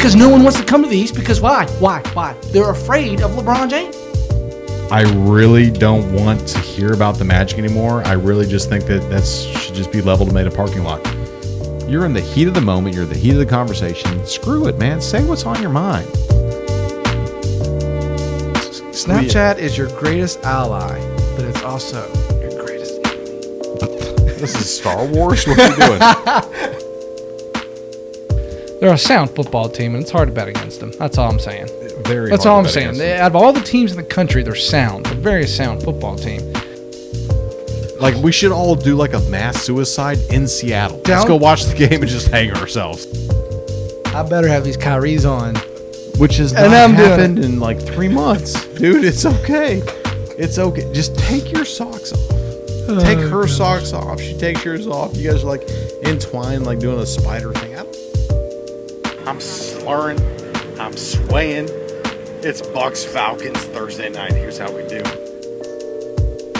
Because no one wants to come to the East. Because why? Why? Why? They're afraid of LeBron James. I really don't want to hear about the Magic anymore. I really just think that that should just be leveled and made a parking lot. You're in the heat of the moment. You're in the heat of the conversation. Screw it, man. Say what's on your mind. Snapchat is your greatest ally, but it's also your greatest enemy. This is Star Wars. What are you doing? They're a sound football team, and it's hard to bet against them. That's all I'm saying. Very. That's hard all to I'm bet saying. They, out of all the teams in the country, they're sound. They're a very sound football team. Like we should all do like a mass suicide in Seattle. Let's go watch the game and just hang ourselves. I better have these Kyries on. Which has And not I'm doing happened in like three months, dude. It's okay. It's okay. Just take your socks off. Take Oh, her socks off. She takes yours off. You guys are like entwined, like doing a spider thing. I don't- I'm slurring. I'm swaying. It's Bucks Falcons Thursday night. Here's how we do.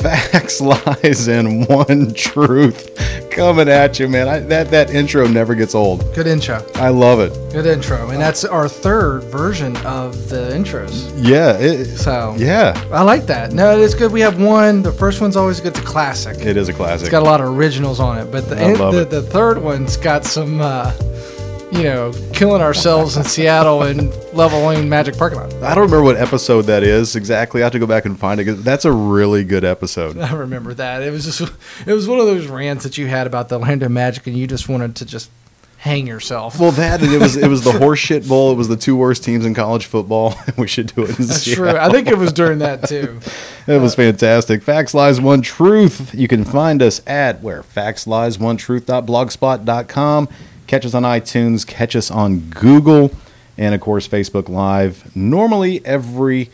Facts, lies, and one truth coming at you, man. I, that that intro never gets old. Good intro. I love it. Good intro. And that's our third version of the intros. Yeah. It, So yeah. I like that. No, it's good. We have one. The first one's always good. It's a classic. It is a classic. It's got a lot of originals on it, but the I love the, it. the third one's got some, uh, you know, killing ourselves in Seattle and leveling Magic Parking Lot. I don't remember what episode that is exactly. I have to go back and find it. 'cause That's a really good episode. I remember that. It was just, it was one of those rants that you had about the land of Magic, and you just wanted to just hang yourself. Well, that it was it was the horseshit bowl. It was the two worst teams in college football. we should do it. That's Seattle. true. I think it was during that too. It was fantastic. Facts, lies, one truth. You can find us at where facts, lies, one truth.blogspot.com. Catch us on iTunes. Catch us on Google, and of course Facebook Live. Normally every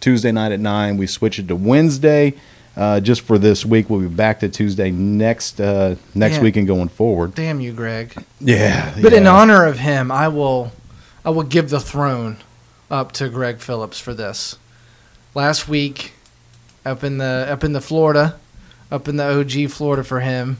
Tuesday night at nine. We switch it to Wednesday. Uh, just for this week, we'll be back to Tuesday next uh, next week and going forward. Damn you, Greg. Yeah, But in honor of him, I will, I will give the throne up to Greg Phillips for this. Last week, up in the up in the Florida, up in the OG Florida for him.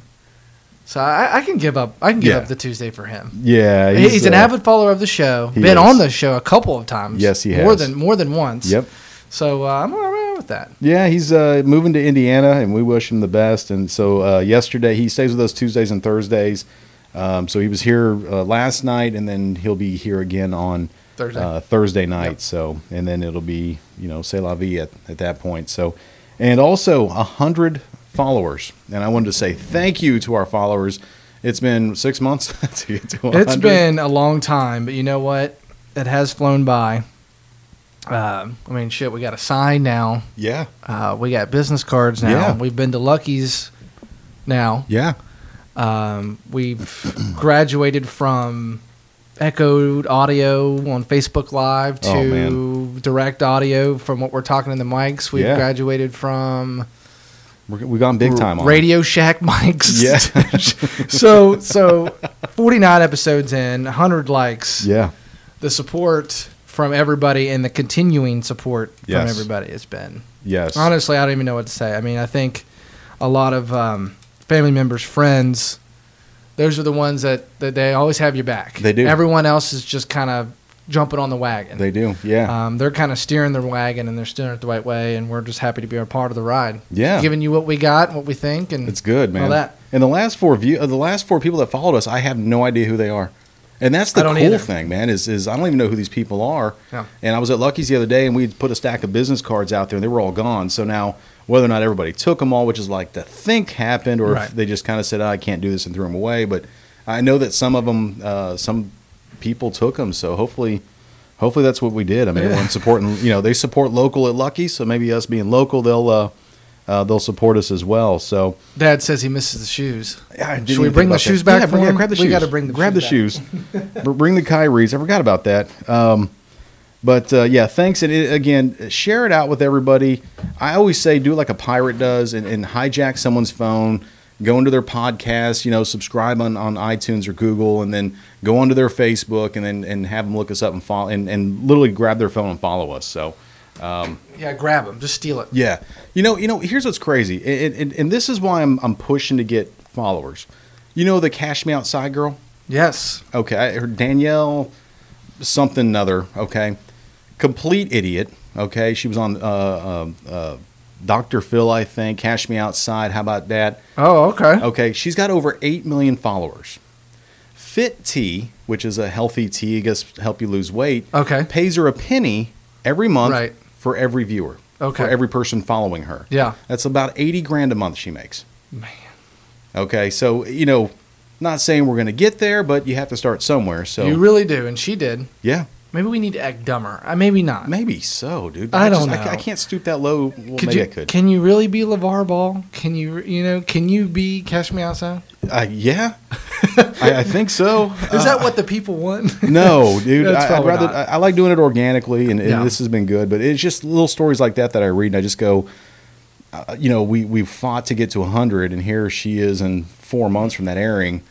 So I, I can give up. I can give Yeah. up the Tuesday for him. yeah, He's, an uh, avid follower of the show. Been is. on the show a couple of times. Yes, he has More than more than once. Yep. So uh, I'm all right with that. Yeah, he's uh, moving to Indiana, and we wish him the best. And so uh, yesterday, he stays with us Tuesdays and Thursdays. Um, so he was here uh, last night, and then he'll be here again on Thursday. uh, Thursday night. Yep. So, and then it'll be you know c'est la vie at, at that point. So, and also a hundred followers, and I wanted to say thank you to our followers. It's been six months to to 100. It's been a long time, but you know what? It has flown by. Um, I mean, shit. We got a sign now. yeah, Uh, we got business cards now. Yeah. We've been to Lucky's now. yeah, Um, we've graduated from echoed audio on Facebook Live Oh, to direct audio from what we're talking in the mics. We've Yeah. graduated from We're, we've gone big time on. Radio Shack mics. Yeah. so so 49 episodes in, 100 likes. Yeah, The support from everybody and the continuing support from Yes. everybody has been yes, Honestly, I don't even know what to say. I mean, I think a lot of um, family members, friends, those are the ones that, that they always have your back. They do. Everyone else is just kind of jumping on the wagon. they do. Yeah, um, they're kind of steering the wagon and they're steering it the right way, and we're just happy to be a part of the ride. yeah. Giving you what we got, what we think, and It's good, man. All that. And the last four view, uh, the last four people that followed us, I have no idea who they are. And that's the cool either. thing, man. Is is I don't even know who these people are. Yeah. And I was at Lucky's the other day, and we put a stack of business cards out there, and they were all gone. So now, whether or not everybody took them all, which is like to think happened, or Right. if they just kind of said, "I can't do this," and threw them away. But I know that some of them, uh, some people took them. So hopefully, hopefully that's what we did. I mean, Yeah. everyone's supporting. You know, they support local at Lucky, so maybe us being local, they'll. Uh, uh, they'll support us as well. So Dad says he misses the shoes. yeah, Should we bring the shoes that. back Yeah, bring- yeah, grab the We shoes. gotta bring the grab the shoes shoes. Bring the Kyries. I forgot about that. Um, but uh, yeah, thanks. And it, again, share it out with everybody. I always say do it like a pirate does and, and hijack someone's phone. Go into their podcast, you know, subscribe on, on iTunes or Google, and then go onto their Facebook and then and have them look us up and follow and, and literally grab their phone and follow us. So Yeah, grab them. Just steal it. yeah, you know, you know. Here's what's crazy, and, and, and this is why I'm I'm pushing to get followers. You know the Cash Me Outside girl. Yes. Okay, I- Danielle. something other. Okay, complete idiot. Okay, she was on uh, uh, uh, Dr. Phil, I think. Cash Me Outside. How about that? Oh, okay. Okay, she's got over 8 million followers. Fit Tea, which is a healthy tea, I guess to help you lose weight, Okay. pays her a penny every month Right. for every viewer. Okay. For every person following her. Yeah. That's about 80 grand a month she makes. Man. Okay, so, you know, not saying we're going to get there, but you have to start somewhere. So, You really do, and she did. yeah, Maybe we need to act dumber. Uh, maybe not. maybe so, dude. I don't just- know. I, can't stoop that low. Well, Could maybe you? I could. Can you really be LeVar Ball? Can you? You know? Can you be Cash Me Outside? Uh, yeah, I, I think so. Is that what the people want? No, dude. That's I, I'd rather. I, I like doing it organically, and, and Yeah. this has been good. But it's just little stories like that that I read, and I just go, uh, you know, we we fought to get to hundred, and here she is in four months from that airing.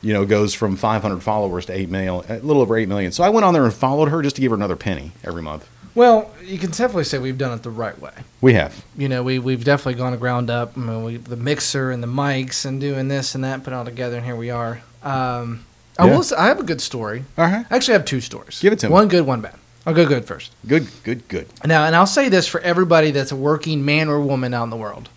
You know, goes from 500 followers to eight million, a little over eight million. So I went on there and followed her just to give her another penny every month. well, you can definitely say we've done it the right way. We have. You know, we we've definitely gone to ground up. I mean, we, the mixer and the mics and doing this and that, put it all together, and here we are. Um, I Yeah. will. Say, I have a good story. Right. I actually have two stories. Give it to me. One good, one bad. I'll go good first. Good. Good. Good. Now, and I'll say this for everybody that's a working man or woman out in the world.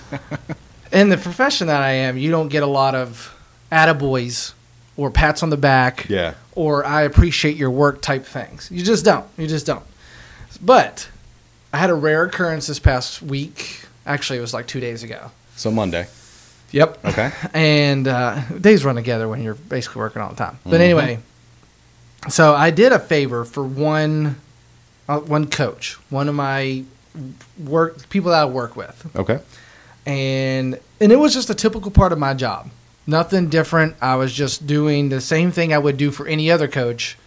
in the profession that I am, you don't get a lot of attaboys or pats on the back Yeah. or I appreciate your work type things. You just don't. You just don't. But I had a rare occurrence this past week. Actually, it was like two days ago. So Monday. Yep. Okay. And uh, days run together when you're basically working all the time. But Mhm. anyway, so I did a favor for one, uh, one coach, one of my work people that I work with, Okay. and and it was just a typical part of my job. Nothing different. I was just doing the same thing I would do for any other coach,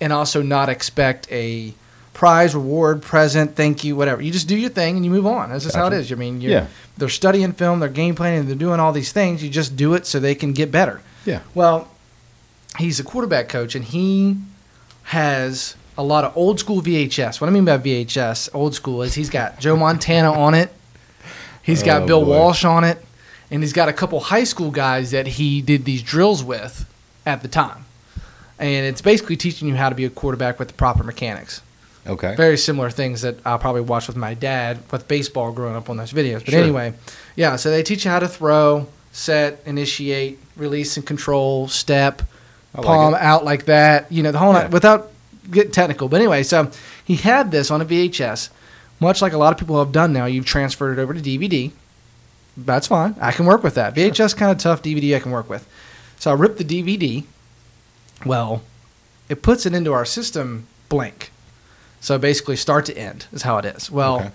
and also not expect a prize, reward, present, thank you, whatever. You just do your thing and you move on. That's just how it is. I mean, you're, Yeah. they're studying film, they're game planning, they're doing all these things. You just do it so they can get better. Yeah. Well, he's a quarterback coach, and he has a lot of old school VHS. What I mean by VHS, old school, is he's got Joe Montana on it, he's oh, got Oh, Bill boy. Walsh on it, and he's got a couple high school guys that he did these drills with at the time. And it's basically teaching you how to be a quarterback with the proper mechanics. Okay. Very similar things that I'll probably watch with my dad with baseball growing up on those videos. But Sure. anyway, yeah, so they teach you how to throw, set, initiate, release and control, step, I like palm it. out like that, you know, the whole Yeah. night without getting technical. But anyway, so he had this on a VHS, much like a lot of people have done now. You've transferred it over to DVD. That's fine. I can work with that. VHS kind of tough, DVD I can work with. So I ripped the DVD. Well, it puts it into our system blank. So basically, start to end is how it is. Well, Okay.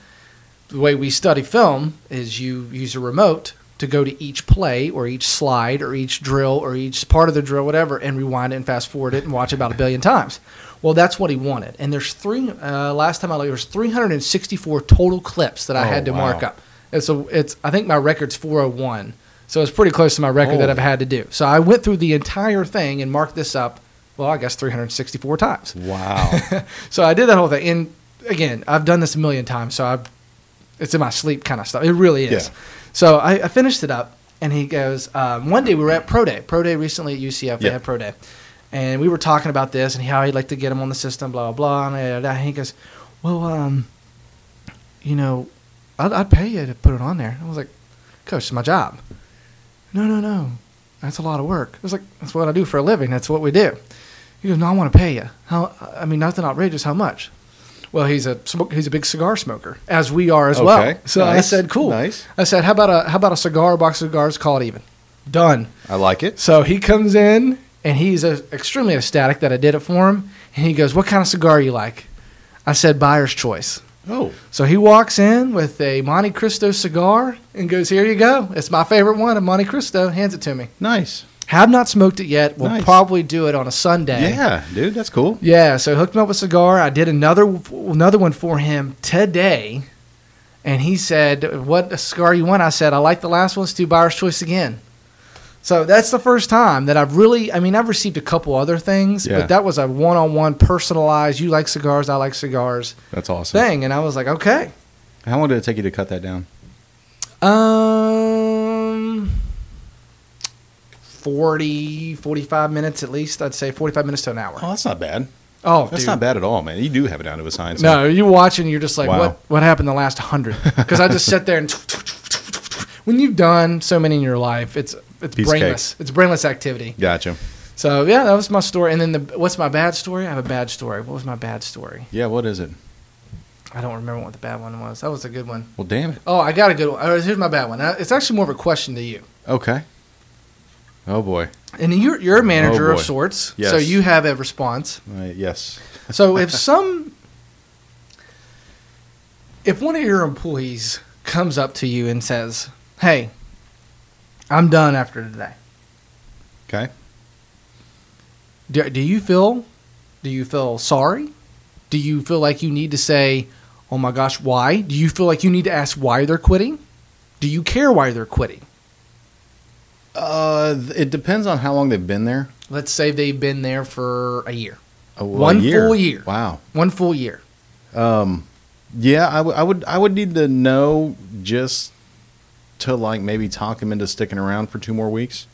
the way we study film is you use a remote to go to each play or each slide or each drill or each part of the drill, whatever, and rewind it and fast forward it and watch it about a billion times. Well, that's what he wanted. And there's three. Uh, last time I looked, there was 364 total clips that I Oh, had to mark up. It's a. It's. I think my record's 401. So it's pretty close to my record that Oh. I've had to do. So I went through the entire thing and marked this up. Well, I guess 364 times. Wow. So I did that whole thing. And again, I've done this a million times, so I've, it's in my sleep kind of stuff. It really is. Yeah. So I, I finished it up, and he goes, um, one day we were at Pro Day. Pro Day recently at UCF, they Yeah. had Pro Day. And we were talking about this and how he'd like to get him on the system, blah, blah, blah. And, and he goes, well, um, you know, I'd, I'd pay you to put it on there. I was like, Coach, it's my job. No, no, no. That's a lot of work. I was like, that's what I do for a living. That's what we do. He goes, no, I want to pay you. How? I mean, nothing outrageous. How much? Well, he's a smoke, he's a big cigar smoker, as we are as well. Okay. So I said, cool. Nice. I said, how about a how about a cigar, a box of cigars? Call it even. Done. I like it. So he comes in and he's uh extremely ecstatic that I did it for him. And he goes, "What kind of cigar you like?" I said, "Buyer's choice." Oh, So he walks in with a Montecristo cigar and goes, "Here you go. It's my favorite one, a Montecristo." Hands it to me. nice. Have not smoked it yet. We'll Nice. probably do it on a Sunday. Yeah, dude, that's cool. Yeah, so hooked him up with a cigar. I did another another one for him today, and he said, "What cigar you want?" I said, "I like the last one. Let's do Buyer's Choice again." So that's the first time that I've really. I mean, I've received a couple other things, Yeah. but that was a one-on-one, personalized. You like cigars, I like cigars That's awesome. thing, and I was like, okay. How long did it take you to cut that down? Um, 40, 45 minutes at least. I'd say 45 minutes to an hour. Oh, that's not bad. Oh, That's dude. not bad at all, man. You do have it down to a science. No, you watch and you're just like, Wow. what what happened the last hundred? Because I just sit there and when you've done so many in your life, it's it's Piece brainless. It's brainless activity. Gotcha. So yeah, that was my story. And then the what's my bad story? I have a bad story. What was my bad story? Yeah, what is it? I don't remember what the bad one was. That was a good one. Well, damn it. Oh, I got a good one. Uh, Here's my bad one. Uh, It's actually more of a question to you. Okay. Oh boy. And you're you're a manager Oh, of sorts, Yes. so you have a response. Uh, yes. So if some, if one of your employees comes up to you and says, "Hey, I'm done after today," Okay. do, do you feel, do you feel sorry? Do you feel like you need to say, "Oh my gosh, why?" Do you feel like you need to ask why they're quitting? Do you care why they're quitting? Uh, it depends on how long they've been there. Let's say they've been there for a year, A, well, One a year. full year. Wow. one full year. Um, yeah, I, w- I would I would need to know just to like maybe talk them into sticking around for two more weeks.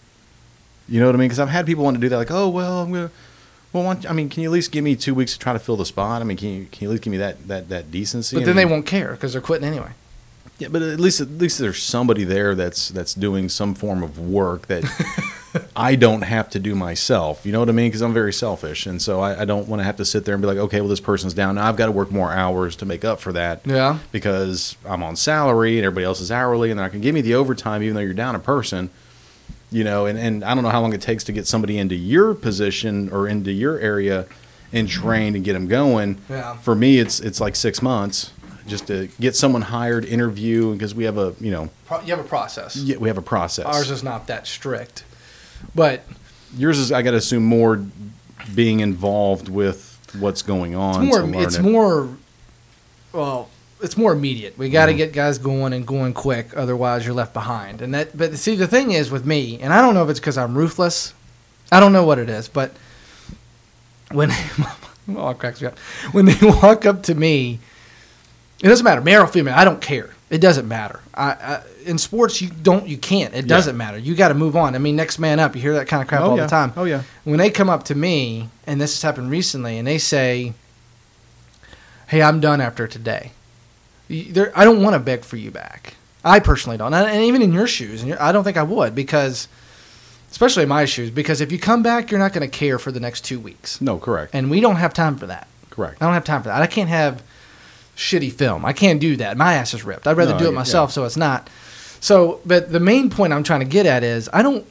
You know what I mean? Because I've had people want to do that, like, oh well, I'm gonna. Well, don't- I mean, can you at least give me two weeks to try to fill the spot? I mean, can you can you at least give me that that that decency? But I then they won't care because they're quitting anyway. Yeah, but at least at least there's somebody there that's that's doing some form of work that I don't have to do myself. You know what I mean? Because I'm very selfish, and so I, I don't want to have to sit there and be like, okay, well, this person's down. Now I've got to work more hours to make up for that Yeah. because I'm on salary and everybody else is hourly, and they're not going to give me the overtime even though you're down a person. You know, and, and I don't know how long it takes to get somebody into your position or into your area and trained and get them going. Yeah. For me, it's it's like six months just to get someone hired, interview, because we have a you know Pro- You have a process. yeah, we have a process. Ours is not that strict, but Yours is I got to assume more being involved with what's going on. it's more. to learn It's it. more. Well, it's more immediate. We got to Mhm. get guys going and going quick, otherwise you're left behind. And that. But see, the thing is with me, and I don't know if it's because I'm ruthless. I don't know what it is, but when oh, it cracks me up. When they walk up to me, it doesn't matter, male or female. I don't care. It doesn't matter. I, I in sports you don't you can't. It doesn't matter. You got to move on. I mean, next man up. You hear that kind of crap oh, all yeah. the time. Oh yeah. when they come up to me, and this has happened recently, and they say, "Hey, I'm done after today," there- I don't want to beg for you back. I personally don't, and even in your shoes, and your- I don't think I would because, especially in my shoes, because if you come back, you're not going to care for the next two weeks, No, correct. and we don't have time for that. correct. I don't have time for that. I can't have shitty film. I can't do that. My ass is ripped. I'd rather No, do it yeah. myself, so it's not. So, but the main point I'm trying to get at is I don't.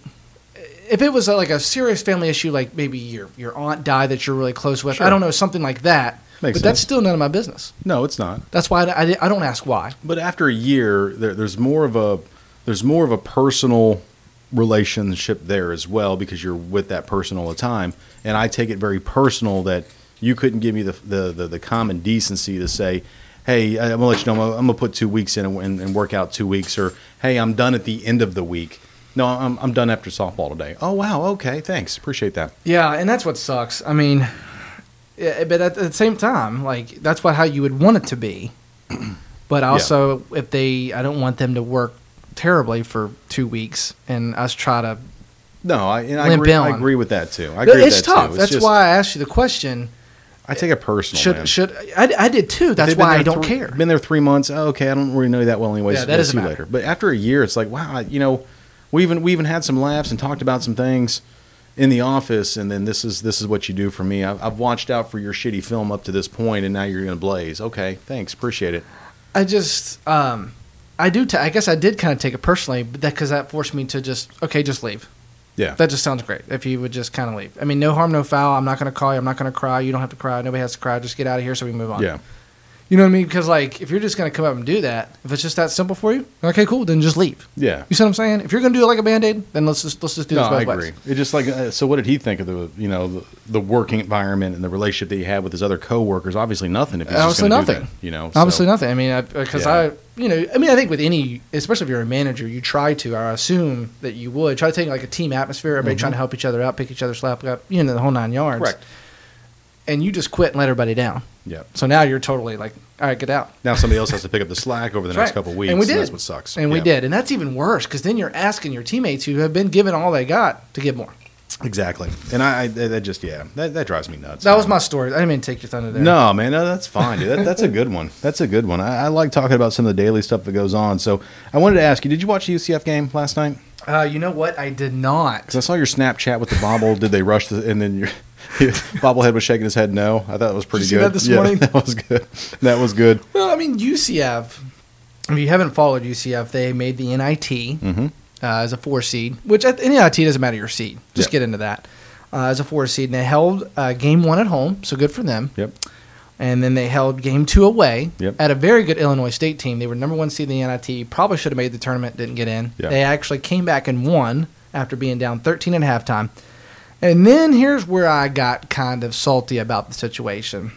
If it was a, like a serious family issue, like maybe your your aunt died that you're really close with, Sure. I don't know something like that. Makes but that's still none of my business. No, it's not. That's why I, I, I don't ask why. But after a year, there, there's more of a there's more of a personal relationship there as well because you're with that person all the time. And I take it very personal that you couldn't give me the the, the, the common decency to say, "Hey, I'm gonna let you know I'm gonna, I'm gonna put two weeks in and, and work out two weeks," or "Hey, I'm done at the end of the week." No, I'm I'm done after softball today. Oh wow, okay, thanks, appreciate that. Yeah, and that's what sucks. I mean, yeah, but at the same time, like that's what how you would want it to be. But also, if they, I don't want them to work terribly for two weeks and us try to. No, I, and I agree. I agree with that too. I agree it's tough. too. It's That's just- why I asked you the question. I take it personal. Should man. should I, I did too. That's why I don't three- care. Been there three months. Oh, okay, I don't really know you that well anyway. Yeah, so that we'll doesn't see you matter. later. But after a year, it's like, wow, you know, we even we even had some laughs and talked about some things in the office, and then this is this is what you do for me. I've, I've watched out for your shitty film up to this point, and now you're gonna blaze. Okay, thanks, appreciate it. I just um, I do. T- I guess I did kind of take it personally, but that because that forced me to just okay, just leave. Yeah, That just sounds great. If you would just kind of leave. I mean, no harm, no foul. I'm not going to call you. I'm not going to cry. You don't have to cry. Nobody has to cry. Just get out of here so we can move on. yeah, You know what I mean? Because like, if you're just going to come up and do that, if it's just that simple for you, okay, cool. Then just leave. yeah. You see what I'm saying? If you're going to do it like a band aid, then let's just let's just do No, this I agree. ways. It's just like uh, so. What did he think of the you know the, the working environment and the relationship that he had with his other coworkers? Obviously, nothing. If he's Obviously gonna nothing. that, you know, so- Obviously nothing. I mean, because Yeah. I, you know, I mean, I think with any, especially if you're a manager, you try to, I assume that you would try to take like a team atmosphere, everybody trying to help each other out, pick each other slap up, you know, the whole nine yards. Mm-hmm. Correct. And you just quit and let everybody down. Yeah. So now you're totally like, all right, get out. Now somebody else has to pick up the slack over the next right. couple of weeks. And we did. That's what sucks. And we did. And that's even worse because then you're asking your teammates who have been given all they got to give more. Exactly. And I, I that just yeah, that, that drives me nuts. That was my story. I didn't mean to take your thunder there. No, man, no, that's fine, dude. That, that's a good one. That's a good one. I, I like talking about some of the daily stuff that goes on. So I wanted to ask you: Did you watch the UCF game last night? Uh, you know what? I did not. Because I saw your Snapchat with the bobble. Did they rush the and then your bobblehead was shaking his head no? I thought it was pretty Did you see good. that this Yeah, morning? That was good. That was good. Well, I mean, UCF. If you haven't followed UCF, they made the NIT Mm-hmm. uh, as a four seed, which at the NIT doesn't matter your seed. Just get into that uh, as a four seed. And they held uh, game one at home, so good for them. Yep. And then they held game two away Yep. at a very good Illinois State team. They were number one seed in the NIT. Probably should have made the tournament, didn't get in. Yeah. They actually came back and won after being down 13 at halftime. And then here's where I got kind of salty about the situation.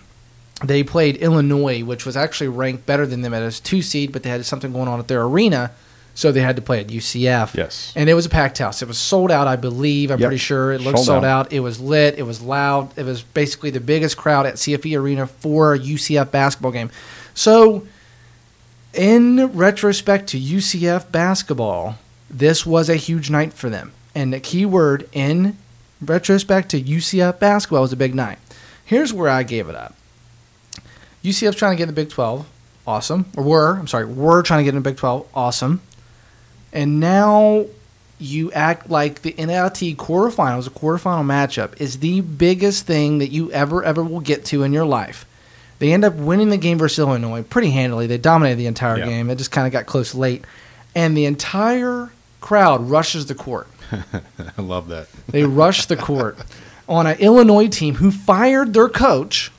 They played Illinois, which was actually ranked better than them at as two seed, but they had something going on at their arena, so they had to play at UCF. Yes. And it was a packed house. It was sold out, I believe. I'm Yep. pretty sure it looked Sold sold out. out. It was lit. It was loud. It was basically the biggest crowd at CFE Arena for a UCF basketball game. So, in retrospect to UCF basketball, this was a huge night for them. And the key word in retrospect to UCF basketball was a big night. Here's where I gave it up. UCF's trying to get in the Big 12. Awesome. Or were, I'm sorry, were trying to get in the Big 12. Awesome. And now you act like the NIT quarterfinals, a quarterfinal matchup, is the biggest thing that you ever, ever will get to in your life. They end up winning the game versus Illinois pretty handily. They dominated the entire Yeah. game. It just kind of got close late. And the entire crowd rushes the court. I love that. They rushed the court on an Illinois team who fired their coach,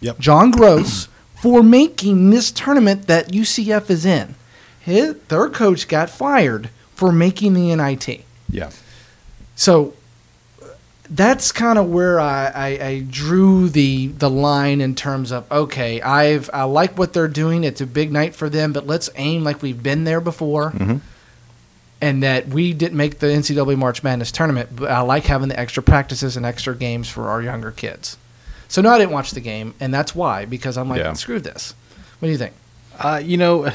Yep. John Groce, for making this tournament that UCF is in. His, their coach got fired for making the NIT. Yeah. So that's kind of where I, I, I drew the the line in terms of okay, I've I like what they're doing. It's a big night for them, but let's aim like we've been there before. Mhm. And that we didn't make the NCAA March Madness tournament, but I like having the extra practices and extra games for our younger kids. So no, I didn't watch the game, and that's why because I'm like, Yeah. screw this. What do you think? Uh, you know,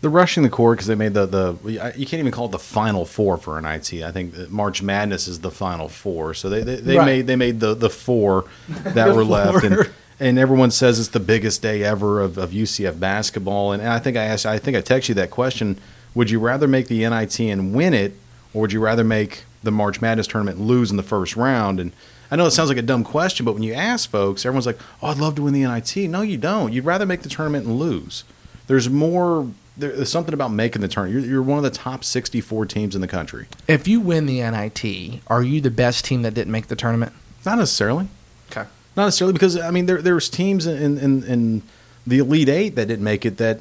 the rushing the core because they made the the you can't even call it the final four for an IT. I think that March Madness is the final four. So they they, they Right. made they made the the four that The were left four. and. And everyone says it's the biggest day ever of, of UCF basketball. And I think I asked, I think I texted you that question. Would you rather make the NIT and win it, or would you rather make the March Madness tournament lose in the first round? And I know it sounds like a dumb question, but when you ask folks, everyone's like, "Oh, I'd love to win the NIT." No, you don't. You'd rather make the tournament and lose. There's more. There's something about making the tournament. You're, you're one of the top 64 teams in the country. If you win the NIT, are you the best team that didn't make the tournament? Not necessarily. Okay. Not necessarily because I mean there there's teams in, in in the Elite Eight that didn't make it. That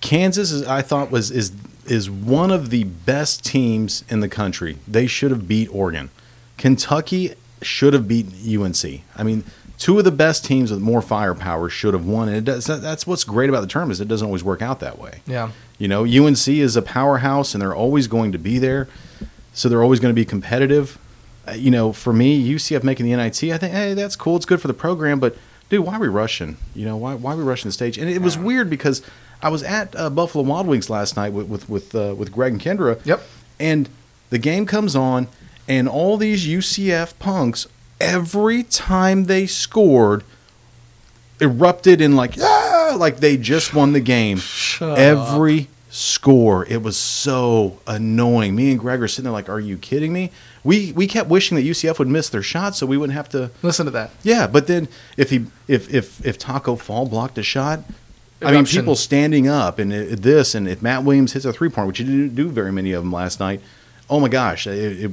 Kansas is I thought was is is one of the best teams in the country. They should have beat Oregon. Kentucky should have beaten UNC. I mean, two of the best teams with more firepower should have won. And it does, that's what's great about the tournament is it doesn't always work out that way. Yeah. You know, UNC is a powerhouse and they're always going to be there. So they're always going to be competitive. Uh, you know, for me, UCF making the NIT, I think, hey, that's cool. It's good for the program. But, dude, why are we rushing? You know, why, why are we rushing the stage? And it was weird because I was at uh, Buffalo Wild Wings last night with, with, with, uh, with Greg and Kendra. Yep. And the game comes on, and all these UCF punks, every time they scored, erupted in like, ah, like they just won the game. Shut every score, it was so annoying. Me and Greg are sitting there like, "Are you kidding me?" We we kept wishing that UCF would miss their shot so we wouldn't have to. Listen to that. Yeah, but then if he if if if Taco Fall blocked a shot. I mean, people standing up and it, this, and if Matt Williams hits a three point, which he didn't do very many of them last night, oh my gosh, it, it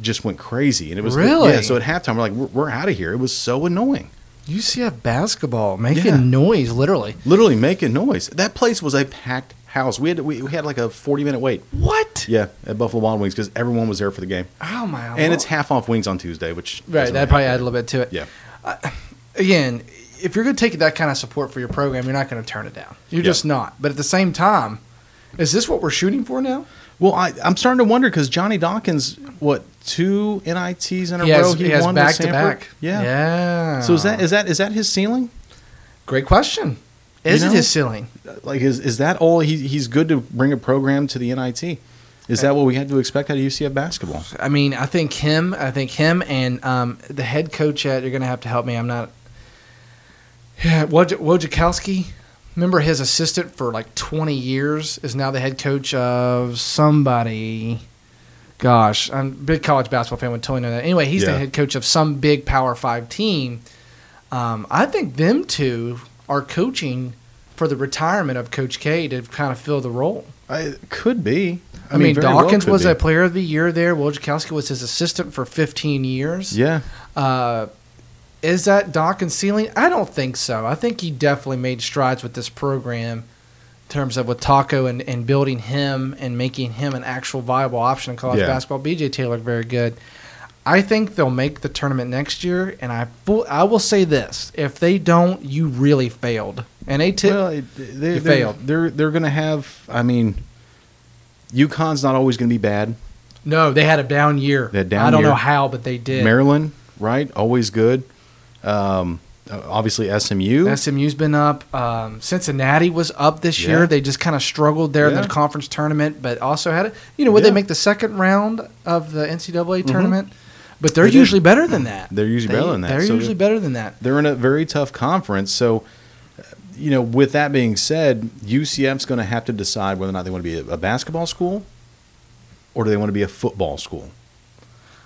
just went crazy. And it was Really? yeah. So at halftime, we're like, we're, we're out of here. It was so annoying, UCF basketball making Yeah. noise, literally. literally making noise. That place was a packed house. We had we, we had like a forty minute wait. What? Yeah, at Buffalo Wild Wings because everyone was there for the game, Oh my! and it's half off wings on Tuesday, which right. That probably add a little bit to it. Yeah, uh, Again, if you're going to take that kind of support for your program, you're not going to turn it down. You're Yeah. just not. But at the same time, is this what we're shooting for now? well, I, I'm starting to wonder because Johnny Dawkins, what two NITs in a He row has, he, he has won back to back. Yeah. Yeah. So is that is that is that his ceiling? great question? Is You it his ceiling? Like is is that all he, he's good to bring a program to the NIT? Is that what we had to expect out of UCF basketball? I mean, I think him. I think him and um, the head coach at. You're going to have to help me. I'm not. Yeah, Woj- Wojciechowski. Remember his assistant for like 20 years is now the head coach of somebody. Gosh, I'm a big college basketball fan. Would totally know that. Anyway, he's the head coach of some big Power Five team. Um, I think them two are coaching for the retirement of Coach K to kind of fill the role. I, could be. I, mean, very well Dawkins could was be. a player of the year there. Wojciechowski was his assistant for 15 years. Yeah, Uh, is that Dawkins ceiling? I don't think so. I think he definitely made strides with this program in terms of with Taco and, and building him and making him an actual viable option in college Yeah. basketball. BJ Taylor, very good. I think they'll make the tournament next year, and I full, I will say this: if they don't, you really failed. And they t- well, they, they're, failed. They're they're going to have. I mean, UConn's not always going to be bad. no, they had a down year. They had down I don't year. know how, but they did. Maryland, right? Always good. Um, uh, obviously SMU. SMU's been up. Um, Cincinnati was up this Yeah. year. They just kind of struggled there in the conference tournament, but also had it. You know, would Yeah. they make the second round of the NCAA tournament? But they're They did. usually better than that. They're usually They- better than that. They're So usually better than that. they're in a very tough conference. So, you know, with that being said, UCF's going to have to decide whether or not they want to be a basketball school or do they want to be a football school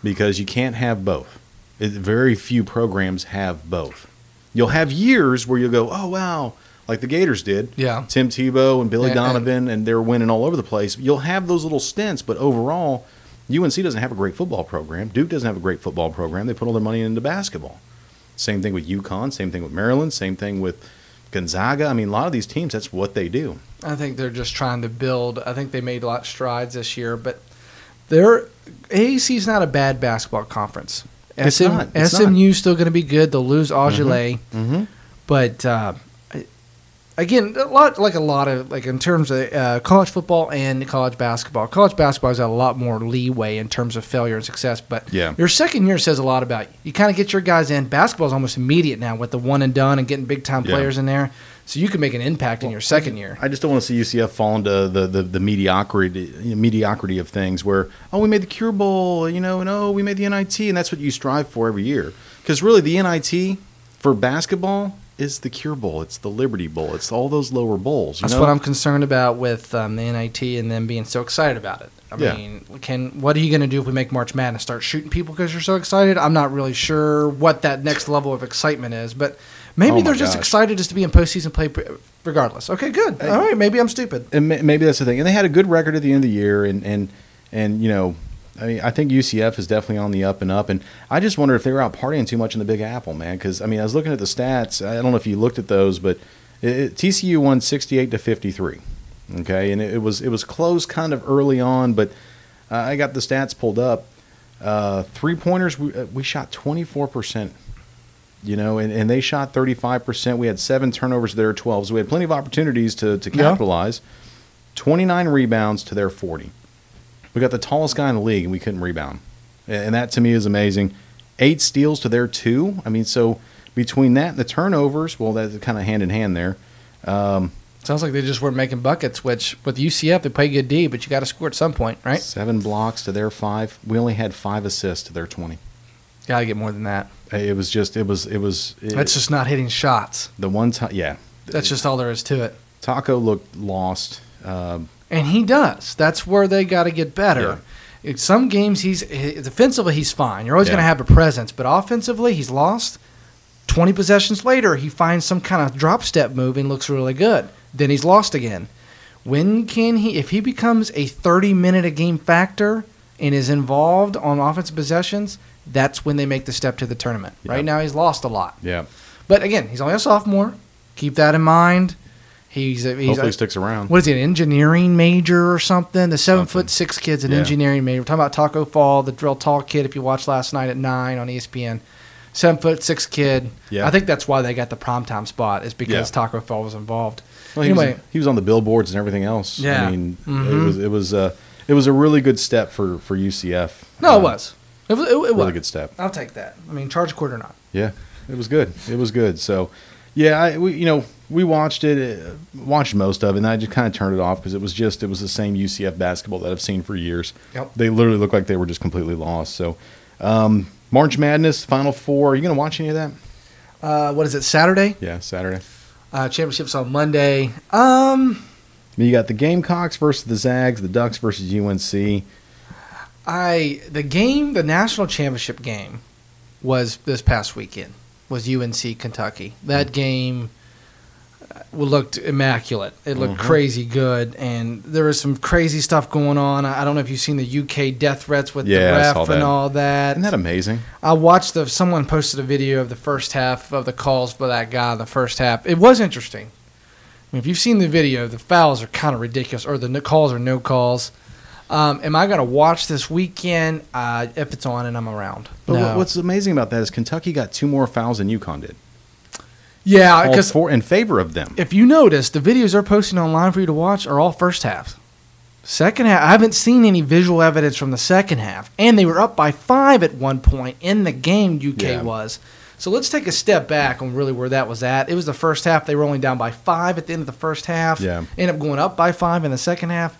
because you can't have both. It, very few programs have both. You'll have years where you'll go, oh, wow, like the Gators did. Yeah. Tim Tebow and Billy And- and- Donovan, and they're winning all over the place. You'll have those little stints, but overall, UNC doesn't have a great football program. Duke doesn't have a great football program. They put all their money into basketball. Same thing with UConn. Same thing with Maryland. Same thing with Gonzaga. I mean, a lot of these teams, that's what they do. I think they're just trying to build. I think they made a lot of strides this year, but their AAC is not a bad basketball conference. It's not. It's SMU still going to be good. They'll lose Ojeleye. Mm-hmm. but uh, again, a lot like a lot of like in terms of uh, college football and college basketball. College basketball has a lot more leeway in terms of failure and success. But Yeah. your second year says a lot about you. You kind of get your guys in. Basketball is almost immediate now with the one and done and getting big time Yeah. players in there, so you can make an impact in your second year. I just don't want to see UCF fall into the, the, the mediocrity you know, mediocrity of things where oh we made the Cure Bowl you know and oh we made the NIT and that's what you strive for every year because really the NIT for basketball is the Cure Bowl it's the Liberty Bowl it's all those lower bowls you That's know? what I'm concerned about with um, the NIT and them being so excited about it. I Yeah. mean, can what are you going to do if we make March Madness? Start shooting people because you're so excited? I'm not really sure what that next level of excitement is, but maybe Oh they're just gosh. excited just to be in postseason play, regardless. Okay, good. All right, maybe I'm stupid. and maybe that's the thing. And they had a good record at the end of the year, and and and you know, I mean, I think UCF is definitely on the up and up. And I just wonder if they were out partying too much in the Big Apple, man. Because I mean, I was looking at the stats. I don't know if you looked at those, but it, it- TCU won sixty-eight to fifty-three. Okay, and it, it was it was close kind of early on, but uh, I got the stats pulled up. Uh, three pointers, we, uh, we shot twenty-four percent you know, and, and they shot 35%. We had seven turnovers to their 12. So we had plenty of opportunities to, to Yeah. capitalize. 29 rebounds to their 40. We got the tallest guy in the league, and we couldn't rebound. And that to me is amazing. Eight steals to their two. I mean, so between that and the turnovers, well, that's kind of hand in hand there. Um, Sounds like they just weren't making buckets. Which with UCF they play good D, but you got to score at some point, right? Seven blocks to their five. We only had five assists to their 20. Got to get more than that. It was just, it was, it was. It, That's just not hitting shots. the one time. Yeah. That's just all there is to it. Taco looked lost. Um, And he does. That's where they got to get better. In Some games he's he- defensively he's fine. You're always Yeah. going to have a presence, but offensively he's lost. Twenty possessions later, he finds some kind of drop step move and looks really good. Then he's lost again. When can he? If he becomes a 30 minute a game factor and is involved on offensive possessions, that's when they make the step to the tournament. Yeah. Right now he's lost a lot. yeah. But again, he's only a sophomore. Keep that in mind. He's a, he's Hopefully a, sticks around. what is he, an engineering major or something? The seven Something. foot six kid's an Yeah. engineering major. We're talking about Taco Fall, the drill tall kid. If you watched last night at nine on ESPN, seven foot six kid. Yeah. I think that's why they got the primetime spot is because Yeah. Taco Fall was involved. Well, he, anyway, was, he was on the billboards and everything else. Yeah. I mean, it Mhm. was it was uh, it was a really good step for for UCF. no, Uh, it was. It was. It, it really was. good step. I'll take that. I mean, charge a quarter or not. Yeah, it was good. It was good. So, yeah, I, we, you know, we watched it, uh, watched most of it, and I just kind of turned it off because it was just it was the same UCF basketball that I've seen for years. Yep. They literally looked like they were just completely lost. So, um, March Madness, Final Four. Are you going to watch any of that? Uh, what is it? Saturday. Yeah, Saturday. Uh, championships on Monday. Um, You got the Gamecocks versus the Zags, the Ducks versus UNC. I the game, the national championship game, was this past weekend. Was UNC Kentucky that game? uh, Looked immaculate. It looked Mhm. crazy good, and there was some crazy stuff going on. I don't know if you've seen the UK death threats with Yeah, the ref and all that. Isn't that amazing? I watched the someone posted a video of the first half of the calls for that guy in the first half. It was interesting. I mean, if you've seen the video, the fouls are kind of ridiculous, or the no calls are no calls. Um, am I going to watch this weekend uh, if it's on and I'm around? But No. what's amazing about that is Kentucky got two more fouls than UConn did. yeah, because for in favor of them. if you notice, the videos they're posting online for you to watch are all first halves. Second half, I haven't seen any visual evidence from the second half, and they were up by five at one point in the game. UK Yeah. was. So let's take a step back on really where that was at. It was the first half; they were only down by five at the end of the first half. Yeah. ended up going up by five in the second half.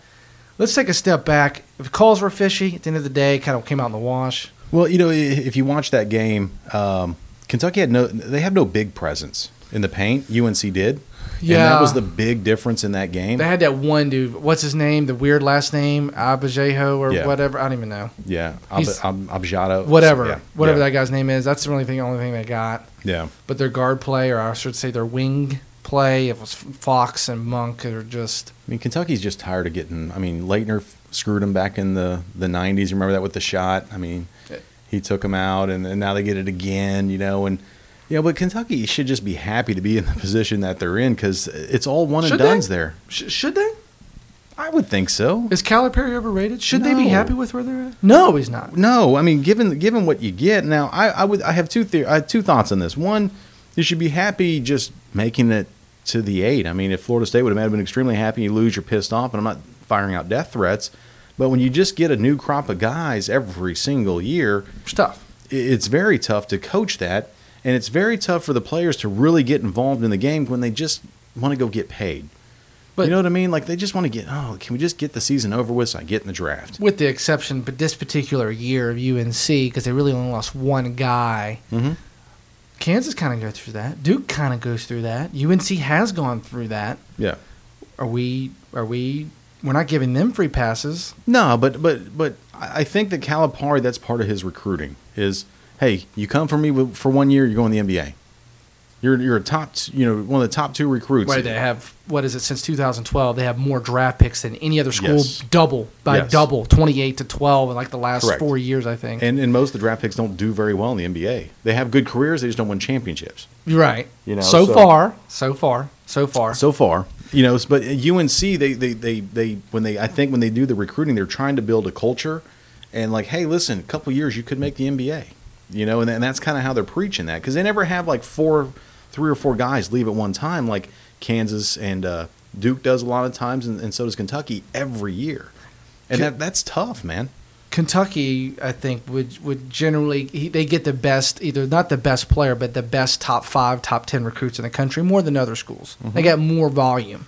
Let's take a step back. If calls were fishy at the end of the day, kind of came out in the wash. Well, you know, if you watch that game, um, Kentucky had no, they have no big presence in the paint. UNC did. And Yeah. that was the big difference in that game. They had that one dude. What's his name? The weird last name, Abajeho or Yeah. whatever. I don't even know. yeah. Ab- Ab- Abjado. Whatever, Yeah. whatever yeah. that guy's name is. That's the only thing, only thing they got. Yeah. But their guard play, or I should say their wing play, it was Fox and Monk are just. I mean, Kentucky's just tired of getting. I mean, Laettner screwed him back in the the '90s. Remember that with the shot? I mean, he took him out, and, and now they get it again. You know, and you know, but Kentucky should just be happy to be in the position that they're in because it's all one Should and they? done's there. Sh- should they? I would think so. Is Calipari overrated? Should they be happy with where they're at? No, he's not. No, I mean, given given what you get now, I, I would I have two the- I have two thoughts on this. One, you should be happy just making it to the eight. I mean, if Florida State would have been extremely happy, you lose, you're pissed off, and I'm not firing out death threats. But when you just get a new crop of guys every single year, It's tough. it's very tough to coach that, and it's very tough for the players to really get involved in the game when they just want to go get paid. But- you know what I mean? Like they just want to get. Oh, can we just get the season over with so I get in the draft? With the exception, but this particular year of UNC, because they really only lost one guy. Mm-hmm. Kansas kind of goes through that. Duke kind of goes through that. UNC has gone through that. Yeah. Are we? Are we? We're not giving them free passes. No, but but but I think that Calipari that's part of his recruiting is hey, you come for me for one year, you're going to the NBA. You're you're a top, you know, one of the top two recruits. Right, they have what is it since 2012? They have more draft picks than any other school, Yes. double by Yes. double, 28 to 12 in like the last Correct. four years, I think. And and most of the draft picks don't do very well in the NBA. They have good careers, they just don't win championships. Right. You know, so, so- far, so far, so far. So far, you know, but UNC they they they they when they I think when they do the recruiting, they're trying to build a culture and like, hey, listen, a couple years you could make the NBA. You know, and, and that's kind of how they're preaching that because they never have like four, three or four guys leave at one time like Kansas and uh, Duke does a lot of times, and, and so does Kentucky every year, and that that's tough, man. Kentucky, I think, would would generally he, they get the best, either not the best player, but the best top five, top ten recruits in the country, more than other schools. They got more volume.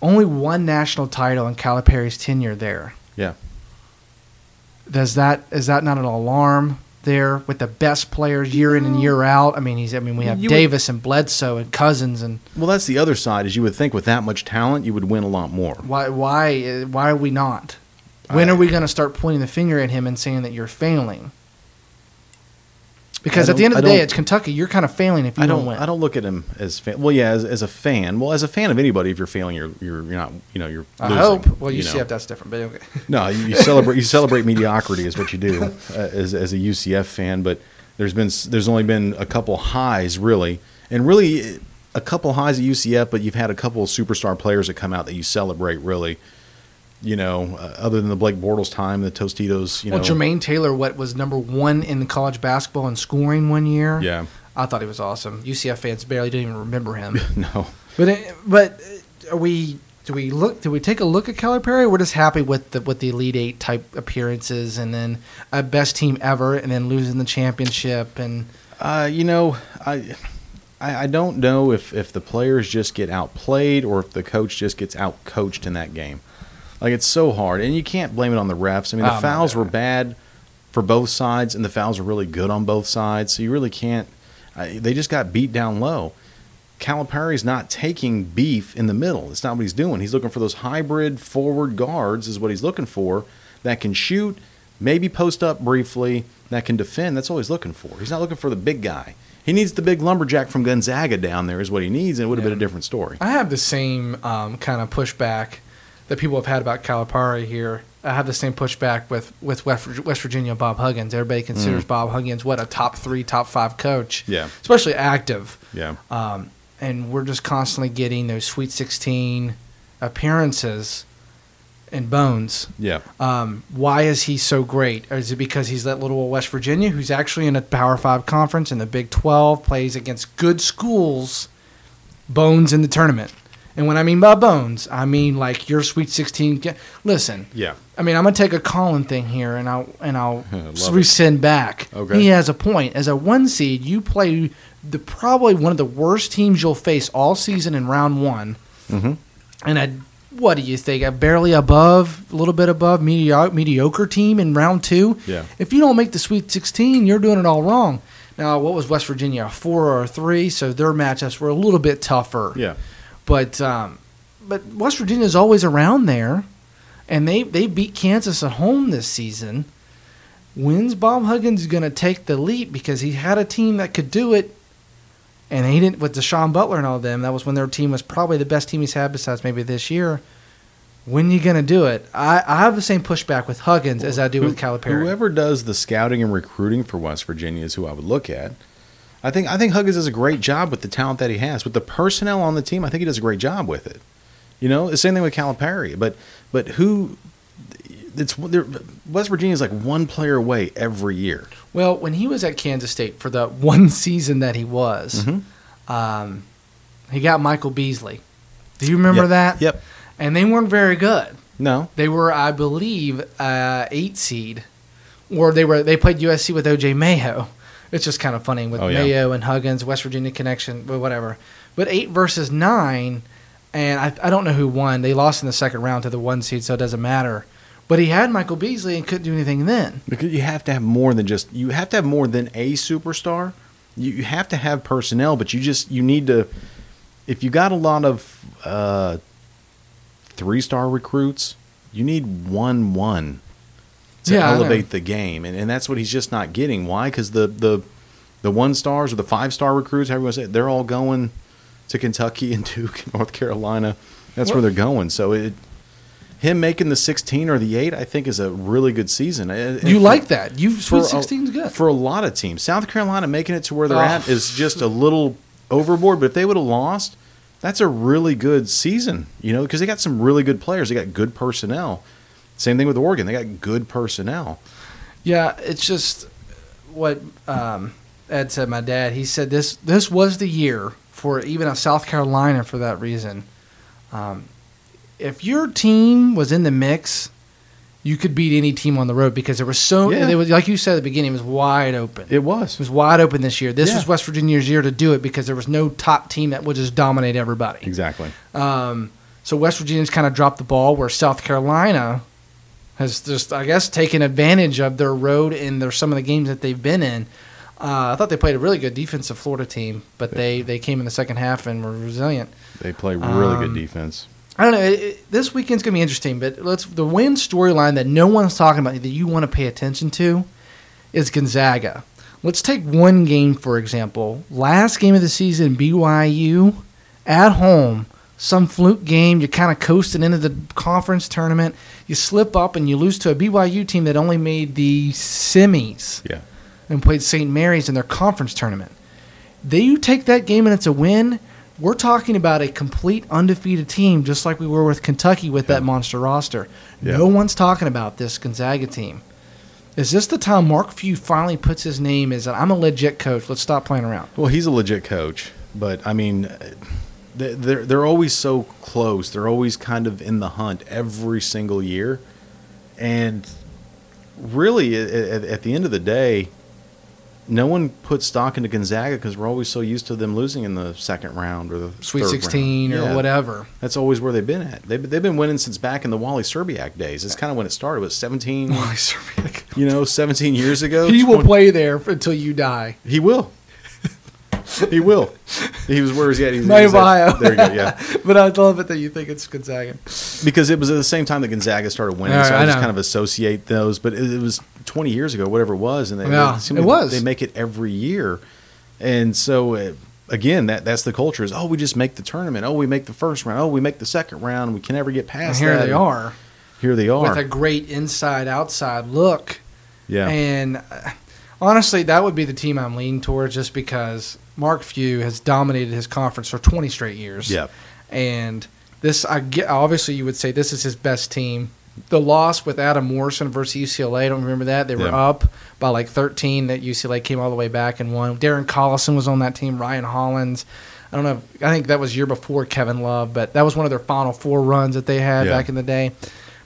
Only one national title in Calipari's tenure there. Yeah. Does that is that not an alarm there with the best players year in and year out? I mean, he's I mean we have You would- Davis and Bledsoe and Cousins and Well, that's the other side. Is you would think with that much talent, you would win a lot more. why why why are we not? When I- are we going to start pointing the finger at him and saying that you're failing? Because at the end of the day, it's Kentucky. You're kind of failing if you I don't, win. I don't look at him as fan. Well, yeah, as, as a fan. Well, as a fan of anybody, if you're failing, you're you're, you're not. You know, you're. I losing, hope. Well, you UCF know. that's different, but okay. No, you, you celebrate. You celebrate mediocrity is what you do uh, as as a UCF fan. But there's been there's only been a couple highs really, and really a couple highs at UCF. But you've had a couple of superstar players that come out that you celebrate really. You know, uh, other than the Blake Bortles time, the Tostitos. You well, know, Jermaine Taylor, what was number one in college basketball in scoring one year? Yeah. I thought he was awesome. UCF fans barely didn't even remember him. No. but it, but uh, are we? Do we look? Do we take a look at Calipari? We're just happy with the with the Elite Eight type appearances, and then a best team ever, and then losing the championship, and Uh, you know, I I, I don't know if if the players just get outplayed or if the coach just gets outcoached in that game. Like it's so hard, and you can't blame it on the refs. I mean, the Oh, fouls were bad for both sides, and the fouls were really good on both sides. So you really can't. I, they just got beat down low. Calipari's not taking beef in the middle. It's not what he's doing. He's looking for those hybrid forward guards, is what he's looking for, that can shoot, maybe post up briefly, that can defend. That's all he's looking for. He's not looking for the big guy. He needs the big lumberjack from Gonzaga down there, is what he needs, and it would have been a different story. I have the same um, kind of pushback that people have had about Calipari here. I have the same pushback with with West, Virginia Bob Huggins. Everybody considers Bob Huggins what a top three, top five coach. Mm. Yeah. especially active. Yeah. Um, and we're just constantly getting those Sweet 16 appearances and bones. Yeah. Um, why is he so great? Is it because he's that little old West Virginia who's actually in a Power Five conference in the Big 12, plays against good schools, bones in the tournament? And when I mean by bones, I mean like your Sweet 16. Get, listen, Yeah. I mean, I'm gonna take a Colin thing here, and I'll and I'll Love it. back. Okay. He has a point. As a one seed, you play the probably one of the worst teams you'll face all season in round one, Mhm. and a what do you think? A barely above, a little bit above mediocre, mediocre team in round two. Yeah. If you don't make the Sweet 16, you're doing it all wrong. Now, what was West Virginia? A four or a three? So their matchups were a little bit tougher. Yeah. But um, but West Virginia's always around there, and they they beat Kansas at home this season. When's Bob Huggins going to take the leap because he had a team that could do it, and he didn't with Da'Sean Butler and all them. That was when their team was probably the best team he's had besides maybe this year. When you going to do it? I, I have the same pushback with Huggins as I do with Calipari. Whoever does the scouting and recruiting for West Virginia is who I would look at. I think I think Huggins does a great job with the talent that he has, with the personnel on the team. I think he does a great job with it. You know, the same thing with Calipari. But but who? It's West Virginia is like one player away every year. Well, when he was at Kansas State for the one season that he was, Mhm. um, he got Michael Beasley. Do you remember Yep. that? Yep. And they weren't very good. No. They were, I believe, uh, eight seed, or they were. They played USC with OJ Mayo. It's just kind of funny with Oh, yeah. Mayo and Huggins, West Virginia connection, but whatever. But eight versus nine, and I, I don't know who won. They lost in the second round to the one seed, so it doesn't matter. But he had Michael Beasley and couldn't do anything then. Because you have to have more than just you have to have more than a superstar. You, you have to have personnel, but you just you need to. If you got a lot of uh, three star recruits, you need one one to Yeah, elevate the game, and, and that's what he's just not getting. Why? Because the the the one stars or the five star recruits, however you want to say, it, they're all going to Kentucky and Duke, and North Carolina. That's where they're going. So it. Him making the 16 or the 8, I think, is a really good season. And You for- like that? You Sweet a- 16 is good. for a lot of teams. South Carolina making it to where they're Oh. at is just a little overboard. But if they would have lost, that's a really good season. You know, because they got some really good players. They got good personnel. Same thing with Oregon. They got good personnel. Yeah, it's just what um, Ed said. My dad, he said this this was the year for even a South Carolina for that reason. Um, if your team was in the mix, you could beat any team on the road because there was so Yeah. was, like you said at the beginning, it was wide open. It was. It was. was wide open this year. This Yeah. was West Virginia's year to do it because there was no top team that would just dominate everybody. Exactly. Um, so West Virginia's kind of dropped the ball where South Carolina has just, I guess, taken advantage of their road in their some of the games that they've been in. Uh, I thought they played a really good defensive Florida team, but they, they came in the second half and were resilient. They play really Um, good defense. I don't know. It, it, this weekend's gonna be interesting, but let's the win storyline that no one's talking about that you want to pay attention to is Gonzaga. Let's take one game for example. Last game of the season, BYU at home. Some fluke game. You're kind of coasting into the conference tournament. You slip up and you lose to a BYU team that only made the semis Yeah. and played St. Mary's in their conference tournament. They you take that game and it's a win. We're talking about a complete undefeated team, just like we were with Kentucky with that monster roster. Yeah. No one's talking about this Gonzaga team. Is this the time Mark Few finally puts his name? Is that I'm a legit coach? Let's stop playing around. Well, he's a legit coach, but I mean, they're they're always so close. They're always kind of in the hunt every single year, and really, at, at, the end of the day, no one put stock into Gonzaga because we're always so used to them losing in the second round or the Sweet 16 round. or Yeah. whatever. That's always where they've been at. They've, they've been winning since back in the Wally Szczerbiak days. It's kind of when it started. It was 17, you know, 17 years ago. he will play there until you die. He will. he will. He was where is he at? He's, My he's at- There you go. Yeah, But I love it that you think it's Gonzaga. because it was at the same time that Gonzaga started winning, Yeah, so I, I just know. kind of associate those. But it, it was 20 years ago, whatever it was, and they, Yeah, they it was. They make it every year, and so uh, again, that that's the culture. Is oh, we just make the tournament. Oh, we make the first round. Oh, we make the second round. We can never get And past. here that. they are Here they are. with a great inside outside look. yeah. And uh, honestly, that would be the team I'm leaning towards just because Mark Few has dominated his conference for 20 straight years. yeah. And this, I get, obviously, you would say this is his best team. The loss with Adam Morrison versus UCLA, I don't remember that. They were Yeah. up by like 13. That UCLA came all the way back and won. Darren Collison was on that team. Ryan Hollins. I don't know. I think that was year before Kevin Love, but that was one of their Final Four runs that they had Yeah. back in the day.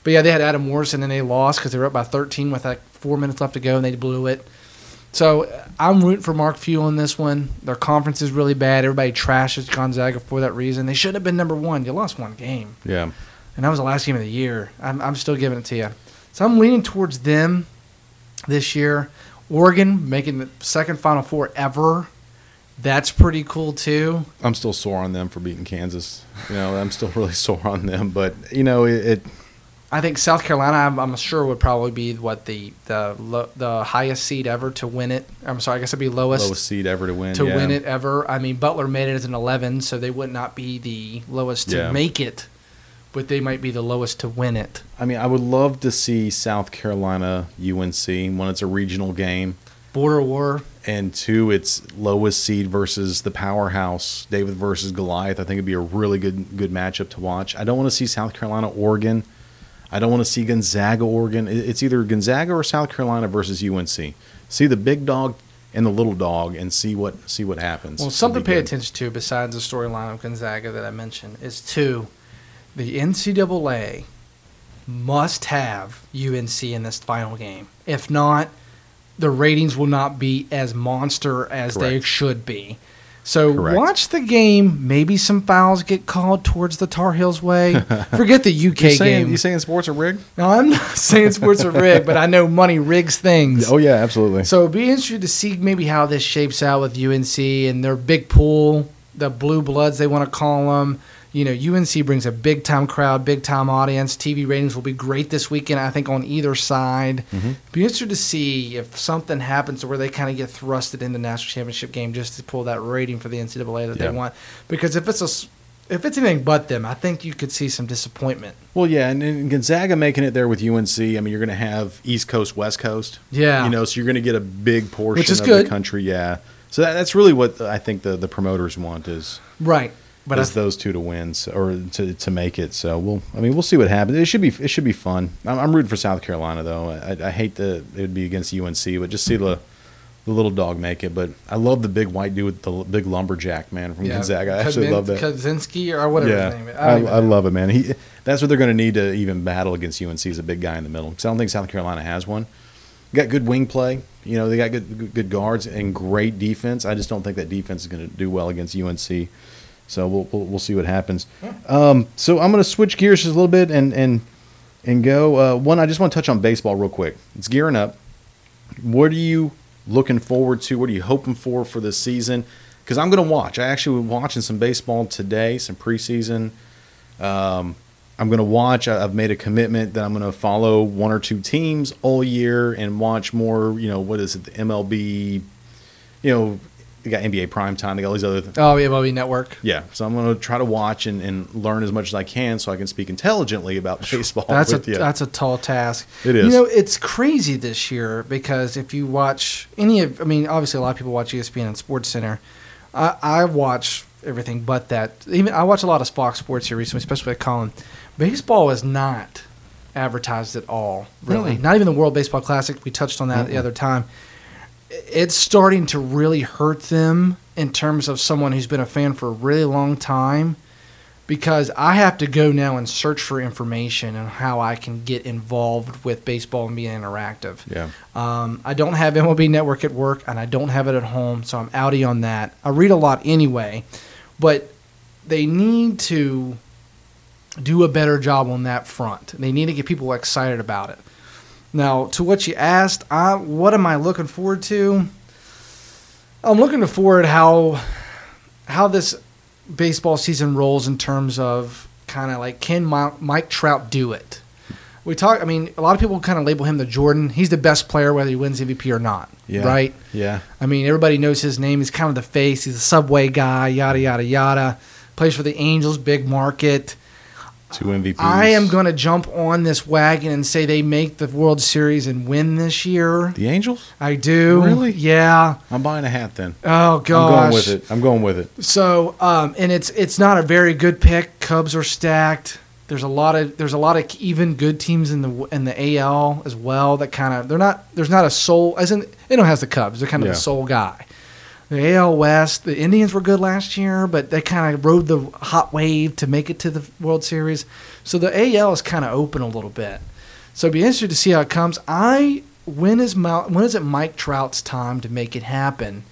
But yeah, they had Adam Morrison and they lost because they were up by 13 with like four minutes left to go and they blew it. So uh, I'm rooting for Mark Few on this one. Their conference is really bad. Everybody trashes Gonzaga for that reason. They should have been number one. You lost one game, Yeah. and that was the last game of the year. I'm, I'm still giving it to you. So I'm leaning towards them this year. Oregon making the second Final Four ever. That's pretty cool too. I'm still sore on them for beating Kansas. You know, I'm still really sore on them, but you know, it, it I think South Carolina, I'm, I'm sure, would probably be what the the lo- the highest seed ever to win it. I'm sorry, I guess it'd be lowest, lowest seed ever to win. to yeah. win it ever. I mean, Butler made it as an 11, so they would not be the lowest to Yeah. make it, but they might be the lowest to win it. I mean, I would love to see South Carolina UNC when it's a regional game, Border war, and two, it's lowest seed versus the powerhouse David versus Goliath. I think it'd be a really good good matchup to watch. I don't want to see South Carolina Oregon. I don't want to see Gonzaga Oregon. It's either Gonzaga or South Carolina versus UNC. See the big dog and the little dog, and see what see what happens. Well, something to pay good. attention to besides the storyline of Gonzaga that I mentioned is two, the NCAA must have UNC in this final game. If not, the ratings will not be as monster as they should be. So Correct. watch the game. Maybe some fouls get called towards the Tar Heels way. Forget the UK You saying, game. you saying sports are rigged? no, I'm not saying sports are rigged, but I know money rigs things. Oh yeah, absolutely. So be interested to see maybe how this shapes out with UNC and their big pool, the blue bloods they want to call them. You know, UNC brings a big time crowd, big time audience. TV ratings will be great this weekend, I think, on either side. Mhm. Be interested to see if something happens to where they kind of get thrusted in the national championship game just to pull that rating for the NCAA that Yeah. they want. Because if it's a if it's anything but them, I think you could see some disappointment. Well, yeah, and, and Gonzaga making it there with UNC. I mean, you're going to have East Coast, West Coast. Yeah. You know, so you're going to get a big portion Which is of good. the country. Yeah. So that, that's really what I think the, the promoters want is Right. But I is those two to win so, or to, to make it. So we'll. I mean, we'll see what happens. It should be it should be fun. I'm, I'm rooting for South Carolina though. I, I hate that it would be against UNC, but just see the the little dog make it. But I love the big white dude with the big lumberjack man from Gonzaga. I actually love that. Kaczynski or whatever yeah, his name is. I, don't I love it, man. He that's what they're going to need to even battle against UNC is a big guy in the middle. Because I don't think South Carolina has one. Got good wing play. You know, they got good- good guards and great defense. I just don't think that defense is going to do well against UNC. So we'll we'll, we'll see what happens. Um, so I'm going to switch gears just a little bit and and and go. Uh, one, I just want to touch on baseball real quick. It's gearing up. What are you looking forward to? What are you hoping for for this season? Because I'm going to watch. I actually was watching some baseball today, some preseason. Um, I'm going to watch. I've made a commitment that I'm going to follow one or two teams all year and watch more. You know, what is it? The MLB. You know, they got NBA primetime. They got all these other. things. Oh, yeah, MLB Network. Yeah, so I'm going to try to watch and, and learn as much as I can so I can speak intelligently about baseball. That's a you. that's a tall task. It is. You know, it's crazy this year because if you watch any of, I mean, obviously a lot of people watch ESPN and Sports Center. I, I watch everything but that. Even I watch a lot of Fox Sports here recently, especially with Colin. Baseball is not advertised at all, really. Mm-mm. Not even the World Baseball Classic. We touched on that the Mm-mm. other time. It's starting to really hurt them in terms of someone who's been a fan for a really long time because I have to go now and search for information on how I can get involved with baseball and be interactive. Yeah. Um, I don't have MLB Network at work, and I don't have it at home, so I'm outie on that. I read a lot anyway, but they need to do a better job on that front. They need to get people excited about it. Now, to what you asked, I, what am I looking forward to? I'm looking forward how how this baseball season rolls in terms of kind of like can Mi- Mike Trout do it? We talk. I mean, a lot of people kind of label him the Jordan. He's the best player whether he wins MVP or not. Yeah. Right. Yeah. I mean, everybody knows his name. He's kind of the face. He's a subway guy. Yada yada yada. Plays for the Angels, big market. Two MVPs. I am going to jump on this wagon and say they make the World Series and win this year. The Angels? I do. Really? Yeah. I'm buying a hat then. Oh gosh. I'm going with it. I'm going with it. So, um, and it's it's not a very good pick. Cubs are stacked. There's a lot of there's a lot of even good teams in the in the AL as well that kind of they're not there's not a soul as in it don't has the Cubs. They're kind of Yeah. the sole guy. The AL West, the Indians were good last year, but they kind of rode the hot wave to make it to the World Series. So the AL is kind of open a little bit. So it'd be interesting to see how it comes. I when is Mou- when is it Mike Trout's time to make it happen?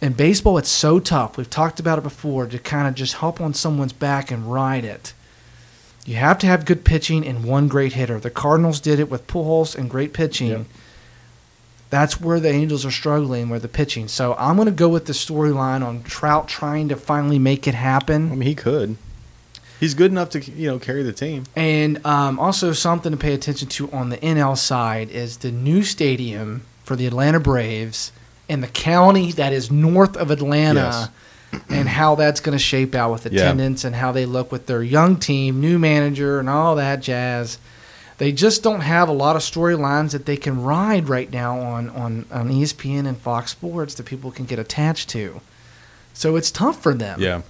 In baseball, it's so tough. We've talked about it before to kind of just hop on someone's back and ride it. You have to have good pitching and one great hitter. The Cardinals did it with Pujols and great pitching. Yep. That's where the Angels are struggling with the pitching. So I'm going to go with the storyline on Trout trying to finally make it happen. I mean, he could. He's good enough to you know carry the team. And um, also something to pay attention to on the NL side is the new stadium for the Atlanta Braves and the county that is north of Atlanta and how that's going to shape out with Yeah. attendance and how they look with their young team, new manager, and all that jazz. They just don't have a lot of storylines that they can ride right now on, on, on ESPN and Fox Sports that people can get attached to. So it's tough for them. Yeah.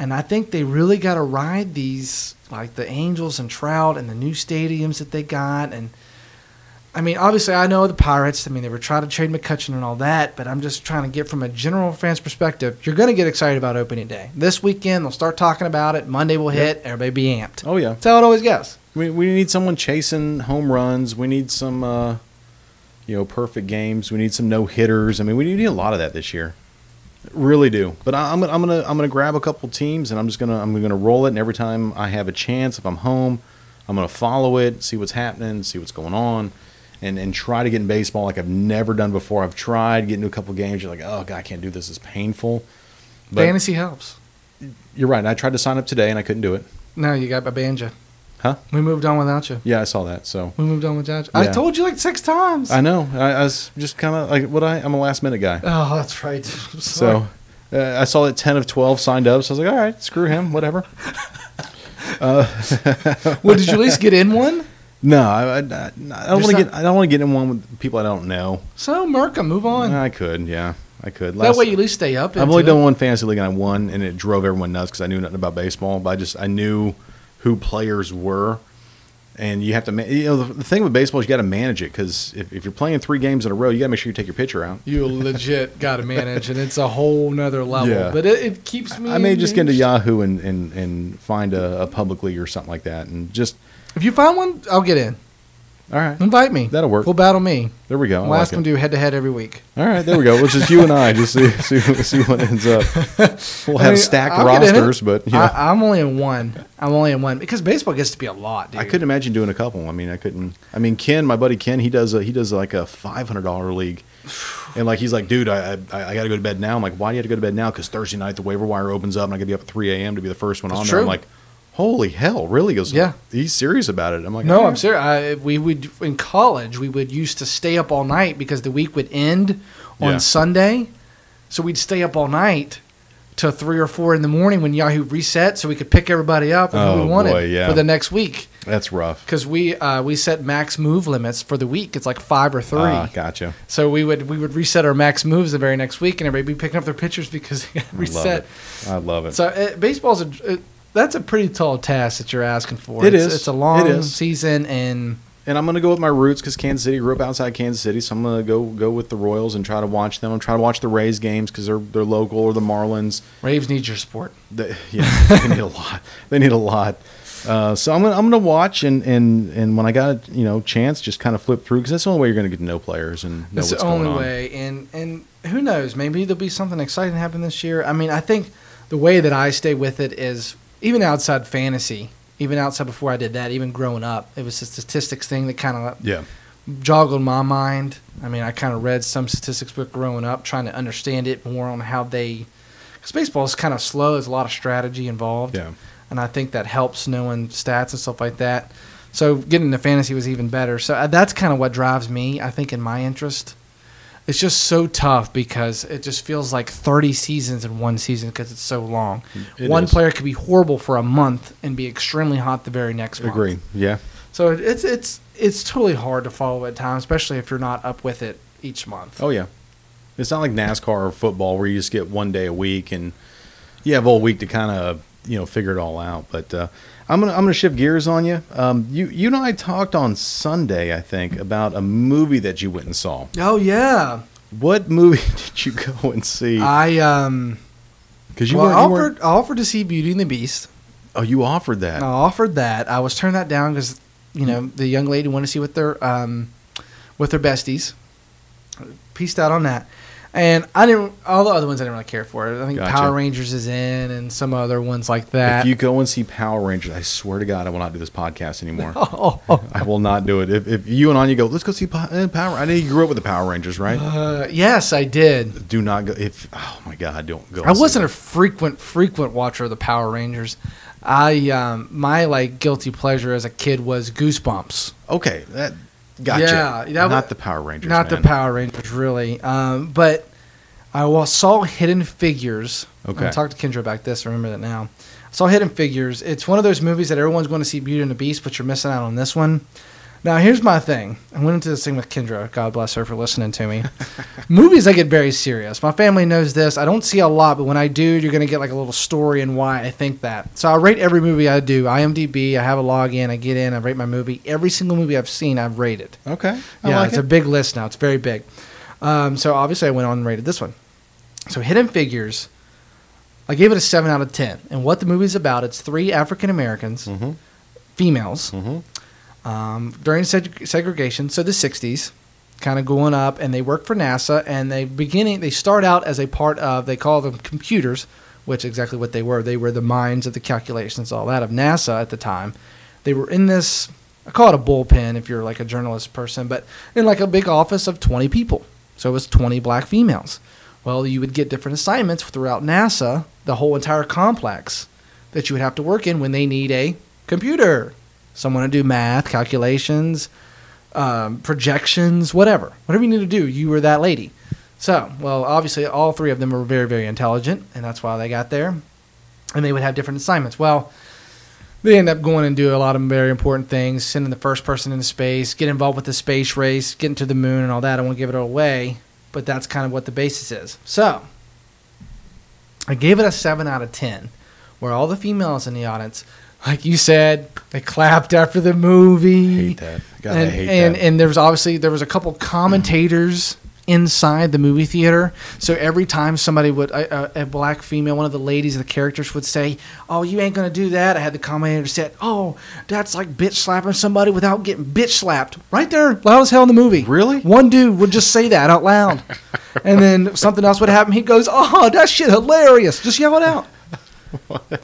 And I think they really got to ride these, like the Angels and Trout and the new stadiums that they got. And I mean, obviously, I know the Pirates. I mean, they were trying to trade McCutchen and all that, but I'm just trying to get from a general fan's perspective. You're going to get excited about opening day. This weekend, they'll start talking about it. Monday will hit. Everybody be amped. Oh yeah. That's how it always goes. We we need someone chasing home runs. We need some uh, you know perfect games. We need some no hitters. I mean, we need a lot of that this year. Really do. But I, I'm gonna I'm gonna I'm gonna grab a couple teams and I'm just gonna I'm gonna roll it. And every time I have a chance, if I'm home, I'm gonna follow it, see what's happening, see what's going on. And, and try to get in baseball like I've never done before. I've tried getting to a couple games. You're like, oh god, I can't do this. It's painful. But Fantasy helps. you're right. I tried to sign up today and I couldn't do it. No, you got my banjo. Huh? We moved on without you. Yeah, I saw that. So We moved on without you. I told you like six times. I know. I, I was just kind of like what I. I'm a last minute guy. oh, that's right. So uh, I saw that 10 of 12 signed up. So I was like, all right, screw him, whatever. well, did you at least get in one? No, I, I, I don't want to get. I don't want to get in one with people I don't know. So, Merca, move on. I could, yeah, I could. that way you at least stay up. I've only it. done one fantasy league and I won, and it drove everyone nuts because I knew nothing about baseball. But I just I knew who players were, and you have to. You know, the, the thing with baseball is you got to manage it because if, if you're playing three games in a row, you got to make sure you take your pitcher out. You legit got to manage, and it's a whole nother level. Yeah. But it, it keeps me. I may just get into. Yahoo and, and, and find a, a public league or something like that, and just If you find one, I'll get in. All right. Invite me. That'll work. We'll battle me. There we go. I We'll like ask it. them to do head to head every week. All right, there we go. Which is you and I. Just see see, see what ends up. We'll I have mean, stacked I'll get in it. rosters, but you know, I, I'm only in one. I'm only in one because baseball gets to be a lot, dude. I couldn't imagine doing a couple. I mean, I couldn't. I mean, Ken, my buddy Ken, he does a, he does like a five hundred dollar league, and like he's like, dude, I, I I got to go to bed now. I'm like, why do you have to go to bed now? Because Thursday night the waiver wire opens up, and I got to be up at three a.m. to be the first one That's on true. there. I'm like, holy hell, really? He goes, Yeah. he's serious about it. I'm like, No, "All I'm serious. I, we would in college. We would used to stay up all night because the week would end on Yeah. Sunday, so we'd stay up all night till three or four in the morning when Yahoo reset, so we could pick everybody up and who Oh, we wanted boy, yeah. for the next week. That's rough. Because we uh, we set max move limits for the week. It's like five or three. Ah, gotcha. So we would we would reset our max moves the very next week, and everybody be picking up their pitchers because they got I reset. love it. I love it. So uh, baseball's a uh, that's a pretty tall task that you're asking for. It it's, is. It's a long It season, and and I'm going to go with my roots because Kansas City grew up outside Kansas City, so I'm going to go go with the Royals and try to watch them. I'm trying to watch the Rays games because they're they're local or the Marlins. Raves need your support. They, yeah, they need a lot. They need a lot. Uh, so I'm gonna I'm gonna watch and and and when I got a you know chance, just kind of flip through because that's the only way you're gonna get to know players and know That's what's the only way, and and who knows? Maybe there'll be something exciting happen this year. I mean, I think the way that I stay with it is even outside fantasy, even outside before I did that, even growing up, it was a statistics thing that kind of Yeah, joggled my mind. I mean, I kind of read some statistics book growing up, trying to understand it more on how they. Because baseball is kind of slow. There's a lot of strategy involved. yeah. and I think that helps knowing stats and stuff like that. So getting into fantasy was even better. So uh, that's kind of what drives me. I think in my interest, it's just so tough because it just feels like 30 seasons in one season because it's so long. Mm, it one is. player could be horrible for a month and be extremely hot the very next month. Agree. Yeah. So it's it's it's totally hard to follow at times, especially if you're not up with it each month. Oh yeah. It's not like NASCAR or football where you just get one day a week and you have all week to kind of you know figure it all out. But uh, I'm gonna I'm gonna shift gears on you. Um, you you and I talked on Sunday, I think, about a movie that you went and saw. Oh yeah, What movie did you go and see? I um. Because you, well, you offered I offered to see Beauty and the Beast. Oh, you offered that. I offered that. I was turned that down because you know the young lady wanted to see with their um, with their besties. Pieced out on that, and I didn't. All the other ones I didn't really care for. I think Gotcha. Power Rangers is in, and some other ones like that. If you go and see Power Rangers, I swear to God, I will not do this podcast anymore. oh, I will not do it. If, if you and Anya go, let's go see uh, Power. I know you grew up with the Power Rangers, right? uh, yes, I did. do not go. If oh my God, don't go. I wasn't a frequent frequent watcher of the Power Rangers. I um, my like guilty pleasure as a kid was Goosebumps. okay. That gotcha. Yeah, not wa- the Power Rangers. Not man. the Power Rangers, really. Um, but I saw Hidden Figures. Okay. I talked to Kendra about this. I remember that now. I saw Hidden Figures. It's one of those movies that everyone's going to see Beauty and the Beast, but you're missing out on this one. Now, here's my thing. I went into this thing with Kendra. God bless her for listening to me. Movies, I get very serious. My family knows this. I don't see a lot, but when I do, you're going to get like a little story and why I think that. So I rate every movie I do. IMDb, I have a login. I get in, I rate my movie. Every single movie I've seen, I've rated. Okay. I Yeah, like it's it. a big list now. It's very big. Um, so obviously, I went on and rated this one. So Hidden Figures, I gave it a seven out of ten. And what the movie's about? It's three African Americans, Mhm. females, Mhm. Um, during seg- segregation, so the '60s, kind of going up, and they work for NASA. And they beginning, they start out as a part of, they call them computers, which exactly what they were. They were the minds of the calculations, all that of NASA at the time. They were in this. I call it a bullpen if you're like a journalist person, but in like a big office of 20 people. So it was 20 black females. Well, you would get different assignments throughout NASA, the whole entire complex that you would have to work in when they need a computer, someone to do math, calculations, um, projections, whatever. Whatever you need to do, you were that lady. So, well, obviously, all three of them were very, very intelligent, and that's why they got there. And they would have different assignments. Well, they end up going and do a lot of very important things, sending the first person into space, get involved with the space race, getting to the moon and all that. I won't give it away, but that's kind of what the basis is. So, I gave it a 7 out of 10, where all the females in the audience, like you said, they clapped after the movie hate that. God, and I hate and, that. and there was obviously there was a couple mm. commentators inside the movie theater. So every time somebody would a, a, a black female, one of the ladies, the characters would say, "Oh, you ain't gonna do that." I had the commentator said, "Oh, that's like bitch slapping somebody without getting bitch slapped." Right there, loud as hell in the movie. Really? One dude would just say that out loud, and then something else would happen. He goes, "Oh, that shit hilarious!" Just yell it out.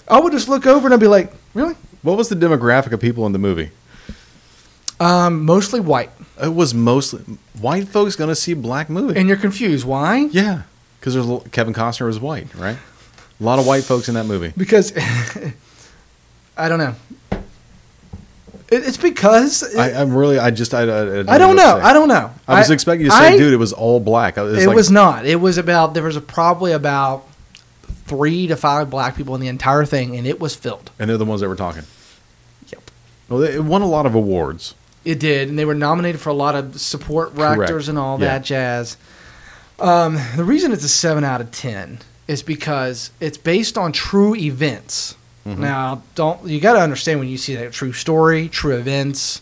I would just look over and I'd be like, "Really?" what was the demographic of people in the movie? Um, mostly white, It was mostly white folks going to see a black movie. and you're confused. Why? yeah, because there's Kevin Costner was white, right? A lot of white folks in that movie. because I don't know. It, it's because I, I'm really, I just, I, I, I don't know. I don't know. I was expecting you to say, I- dude, it was all black. It was, It like, was not. It was about there was a, probably about three to five black people in the entire thing, and it was filled. and they're the ones that were talking. Yep. Well, it won a lot of awards. It did, and they were nominated for a lot of support actors and all Yeah. that jazz. Um, the reason it's a seven out of ten is because it's based on true events. Mhm. Now, don't you got to understand when you see that true story, true events,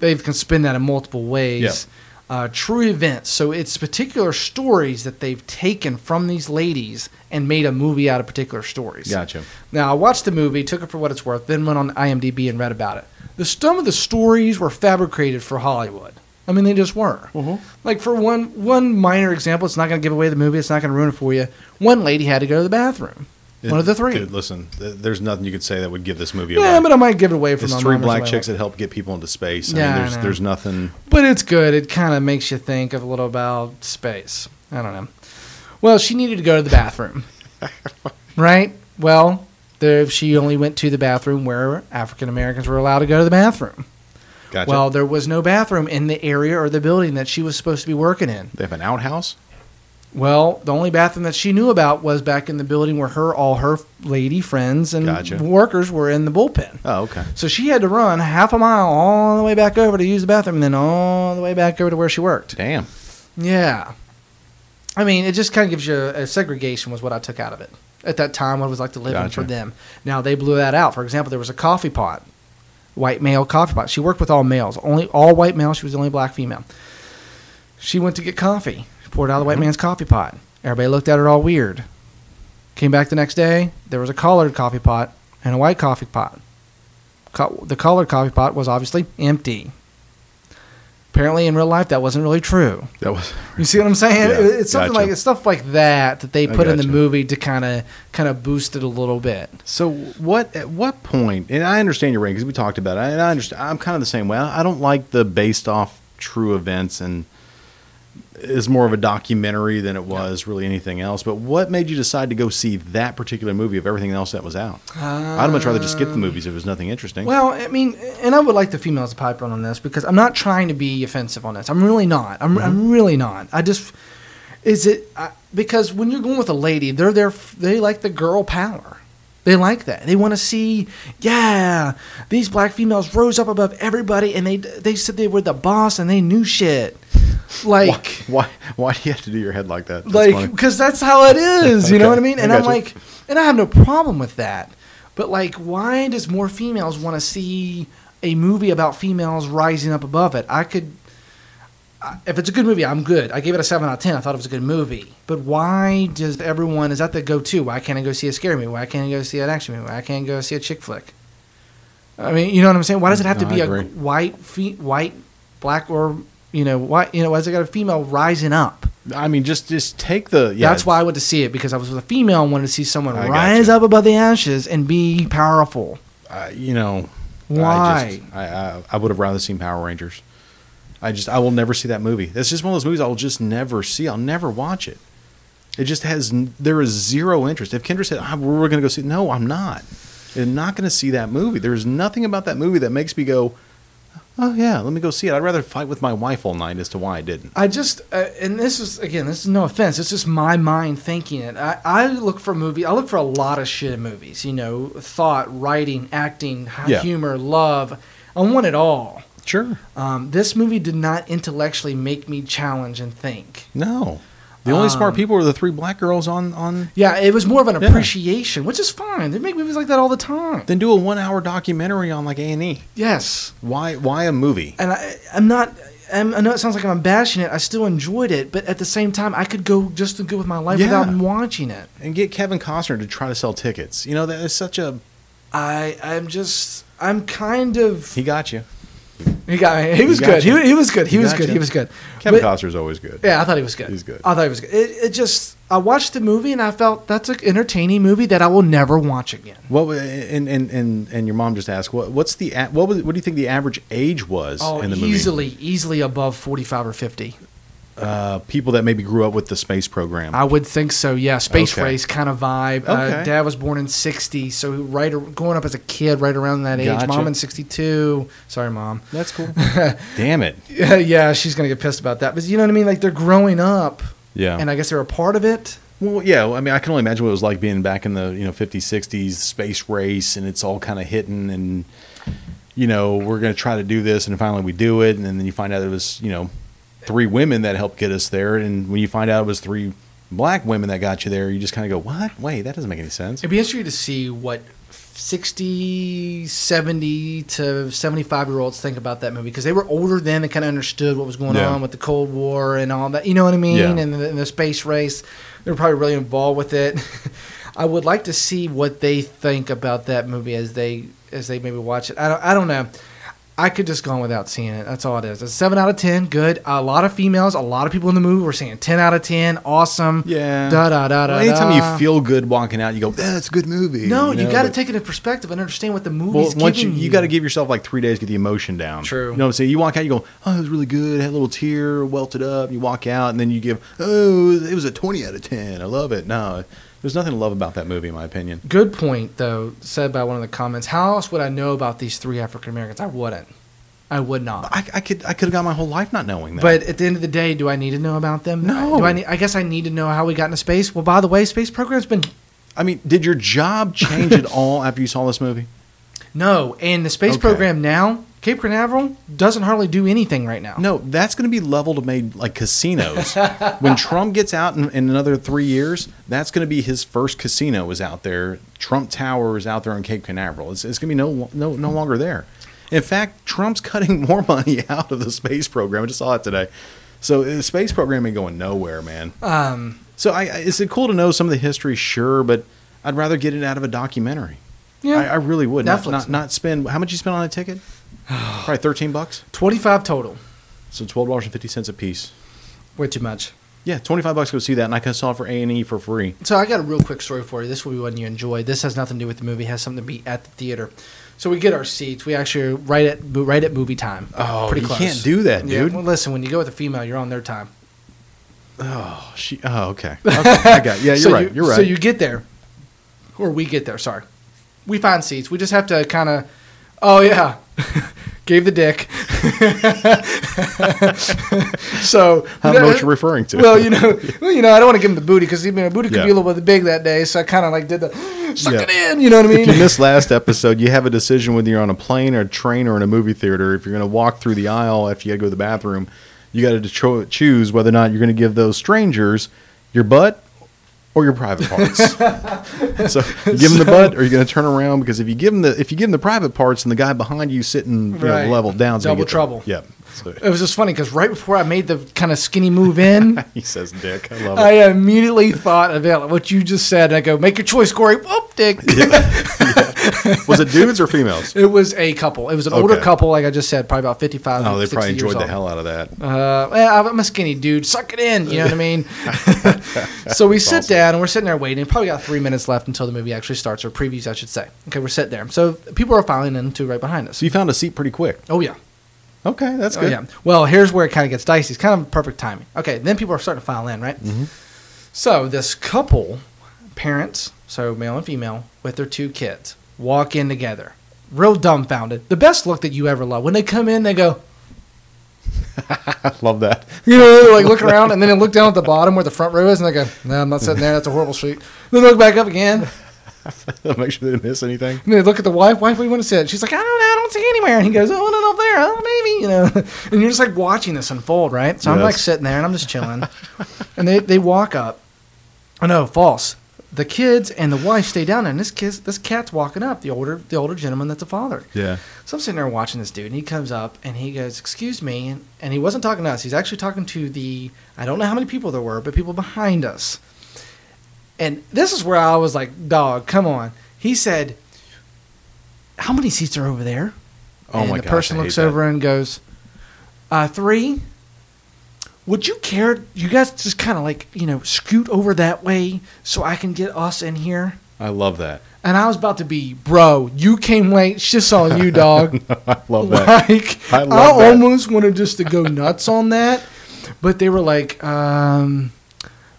they can spin that in multiple ways. Uh, true events. So it's particular stories that they've taken from these ladies and made a movie out of particular stories. Gotcha. Now I watched the movie, took it for what it's worth, then went on IMDb and read about it. The some of the stories were fabricated for Hollywood. I mean, they just were. Like for one one minor example, it's not going to give away the movie. It's not going to ruin it for you. One lady had to go to the bathroom. One of the three. Dude, listen, th- there's nothing you could say that would give this movie yeah, away. but I might give it away for it's my three black chicks that help get people into space. I Yeah, mean, there's know. there's nothing. But it's good. It kind of makes you think of a little about space. I don't know. Well, she needed to go to the bathroom, right? Well, there she only went to the bathroom where African Americans were allowed to go to the bathroom. Gotcha. Well, there was no bathroom in the area or the building that she was supposed to be working in. they have an outhouse. Well, the only bathroom that she knew about was back in the building where her all her lady friends and Gotcha. workers were in the bullpen. Oh, okay. So she had to run half a mile all the way back over to use the bathroom, and then all the way back over to where she worked. Damn. Yeah, I mean, it just kind of gives you a, a segregation was what I took out of it at that time. What it was like to live in for them. Now they blew that out. For example, there was a coffee pot, white male coffee pot. She worked with all males, only all white males. She was the only black female. She went to get coffee. Poured out of the white man's coffee pot. Everybody looked at it all weird. Came back the next day. There was a colored coffee pot and a white coffee pot. Co- the colored coffee pot was obviously empty. Apparently, in real life, that wasn't really true. That was. You see what I'm saying? Yeah, it's something gotcha. like it's stuff like that that they put in the movie to kind of kind of boost it a little bit. So what? At what point? And I understand your rating because we talked about it. And I understand. I'm kind of the same way. I don't like the based off true events and is more of a documentary than it was really anything else. But what made you decide to go see that particular movie of everything else that was out? I'd much rather just skip the movies if there's nothing interesting. Well, I mean, and I would like the females to pipe on this because I'm not trying to be offensive on this. I'm really not. I'm, Mm-hmm. I'm really not. I just is it I, because when you're going with a lady, they're there. They like the girl power. They like that. They want to see, yeah, these black females rose up above everybody, and they they said they were the boss and they knew shit. Like, why? Why do you have to do your head like that? That's like because that's how it is you know what i mean and i'm gotcha. like and i have no problem with that but like why does more females want to see a movie about females rising up above it i could I- if it's a good movie i'm good i gave it a 7 out of 10 i thought it was a good movie but why does everyone is that the go-to why can't i go see a scary movie why can't i go see an action movie why can't i go see a chick flick i mean you know what i'm saying why does it have to No, I be a white fe- white black or you know white you know why does it got a female rising up I mean, just just take the. Yeah, that's why I went to see it because I was with a female and wanted to see someone I rise up above the ashes and be powerful. uh, you know. I, Why? just, I, I I would have rather seen Power Rangers. I just I will never see that movie. That's just one of those movies I will just never see. I'll never watch it. It just has there is zero interest. If Kendra said ah, we're going to go see, no, I'm not. I'm not going to see that movie. There's nothing about that movie that makes me go, oh yeah, let me go see it. I'd rather fight with my wife all night as to why I didn't. I just uh, and this is again this is no offense. It's just my mind thinking it. I, I look for a movie. I look for a lot of shit in movies. You know, thought, writing, acting, Yeah. humor, love. I want it all. Sure. Um, this movie did not intellectually make me challenge and think. No. The only smart Um, people were the three black girls on on. Yeah, it was more of an Yeah. appreciation, which is fine. They make movies like that all the time. Then do a one hour documentary on like A and E. Yes. Why why a movie? and I, I'm not. I'm, I know it sounds like I'm bashing it. I still enjoyed it, but at the same time, I could go just as good with my life Yeah. without watching it. and get Kevin Costner to try to sell tickets. You know, that is such a I, I'm just, I'm kind of. he got you. He got me. He was good. He, he was good. He, He was good. you. He was good. Kevin But- Costner's always good. Yeah, I thought he was good. He's good. I thought he was good. It, it just, I watched the movie and I felt that's an entertaining movie that I will never watch again. What and and and and your mom just asked what what's the what was what do you think the average age was Oh, in the movie? easily, easily above 45 or 50. Uh, people that maybe grew up with the space program. I would think so. Yeah, space Okay. race kind of vibe. Uh, Dad was born in '60, so right going up as a kid, right around that age. Gotcha. Mom in '62. Sorry, mom. That's cool. Damn it. Yeah, yeah, she's gonna get pissed about that. But you know what I mean? Like they're growing up, Yeah. and I guess they're a part of it. Well, yeah. I mean, I can only imagine what it was like being back in the you know 50s, 60s space race, and it's all kind of hitting, and you know we're going to try to do this, and finally we do it, and then you find out it was you know three women that helped get us there, and when you find out it was three black women that got you there, you just kind of go, what? Wait, that doesn't make any sense. It'd be interesting to see what 60, 70 to 75 year olds think about that movie because they were older then and kind of understood what was going Yeah. on with the Cold War and all that. You know what I mean? Yeah. And, the, and the space race. They were probably really involved with it. I would like to see what they think about that movie as they as they maybe watch it. I don't, I don't know. I could just go on without seeing it. That's all it is. It's seven out of ten. Good. A lot of females. A lot of people in the movie were saying ten out of ten. Awesome. Yeah. Da da da da. Well, anytime da. you feel good walking out, you go, "Yeah, that's a good movie." No, you, know, got to take it in perspective and understand what the Well, movie's once you, giving you. you got to give yourself like three days to get the emotion down. True. You know what I'm saying? You walk out, you go, "Oh, it was really good." Had a little tear, welted up. You walk out, and then you give, "Oh, it was a 20 out of 10. I love it." No, there's nothing to love about that movie, in my opinion. Good point, though, said by one of the comments. How else would I know about these three African Americans? I wouldn't. I would not. I, I could I could have got my whole life not knowing that. But at the end of the day, do I need to know about them? No. Do I? Need, I guess I need to know how we got into space. Well, by the way, space program's been I mean, did your job change at all after you saw this movie? no, and the space Okay. program now, Cape Canaveral doesn't hardly do anything right now. No, that's going to be leveled to made like casinos. when Trump gets out in, in another three years, that's going to be his first casino is out there. Trump Tower is out there on Cape Canaveral. It's, it's going to be no, no no longer there. In fact, Trump's cutting more money out of the space program. I just saw it today. So the space program ain't going nowhere, man. Um, So I, is it cool to know some of the history? Sure, but I'd rather get it out of a documentary. yeah, I, I really would. Not, Netflix. not not spend how much you spend on a ticket? Probably thirteen bucks. twenty-five total. So twelve dollars and fifty cents a piece. Way too much. Yeah, twenty five bucks to go see that, and I can saw it for A and E for free. So I got a real quick story for you. This will be one you enjoy. This has nothing to do with the movie. It has something to be at the theater. So we get our seats. We actually are right at right at movie time. Oh, you can't do that, Yeah, dude. well, listen, when you go with a female, you're on their time. Oh, she. Oh, okay. Okay, I got. Yeah, you're so right. You, You, are right. So you get there, or we get there. Sorry, we find seats. We just have to kind of. Oh yeah, gave the dick. so How you know, much you're referring to? Well, you know, well, you know, I don't want to give him the booty because even a booty could Yeah. be a little bit big that day. So I kind of like did the suck Yeah. it in. You know what I mean? if you missed last episode, you have a decision whether you're on a plane or a train or in a movie theater. If you're going to walk through the aisle after you got to go to the bathroom, you got to cho- choose whether or not you're going to give those strangers your butt or your private parts. so you give him the butt, or you're going to turn around because if you give him the if you give them the private parts and the guy behind you sitting you know, level down, Double trouble. Yep. So, It was just funny because right before I made the kind of skinny move in, he says, "Dick, I love it." I immediately thought of it, what you just said. And I go, make your choice, Corey. Whoop, dick. Was it dudes or females? It was a couple. It was an older couple, like I just said, probably about 55. Oh, they 60 probably enjoyed the hell out of that. Uh, well, I'm a skinny dude. Suck it in. You know what I mean? so we sit awesome. down and we're sitting there waiting. Probably got three minutes left until the movie actually starts, or previews, I should say. Okay, we're sitting there. So people are filing in to right behind us. So you found a seat pretty quick. Oh, yeah. Okay, that's Oh, good. yeah. Well, here's where it kind of gets dicey. It's kind of perfect timing. Okay, then people are starting to file in, right? Mm-hmm. So this couple, parents, so male and female, with their two kids, walk in together. Real dumbfounded. The best look that you ever love. When they come in, they go, love that. you know, like look around and then they look down at the bottom where the front row is and they go, no, I'm not sitting there. That's a horrible seat. Then they look back up again. Make sure they didn't miss anything. And they look at the wife. Wife, we want to sit? She's like, I don't know. I don't see anywhere. And he goes, oh, no, up there. Oh, maybe. You know. And you're just like watching this unfold, right? So I'm like sitting there and I'm just chilling. and they, they walk up. Oh, no, false. The kids and the wife stay down there, and this kid, this cat's walking up. The older, the older gentleman that's a father. Yeah. So I'm sitting there watching this dude, and he comes up and he goes, "Excuse me," and, and he wasn't talking to us. He's actually talking to the I don't know how many people there were, but people behind us. And this is where I was like, "Dog, come on." He said, "How many seats are over there?" Oh and my the gosh, person I looks that. over and goes, uh, three. Would you care? You guys just kind of like you know scoot over that way so I can get us in here." I love that. And I was about to be, bro. You came late. Shit's on you, dog. I love that. Like I I, love that. almost wanted just to go nuts on that, but they were like, um,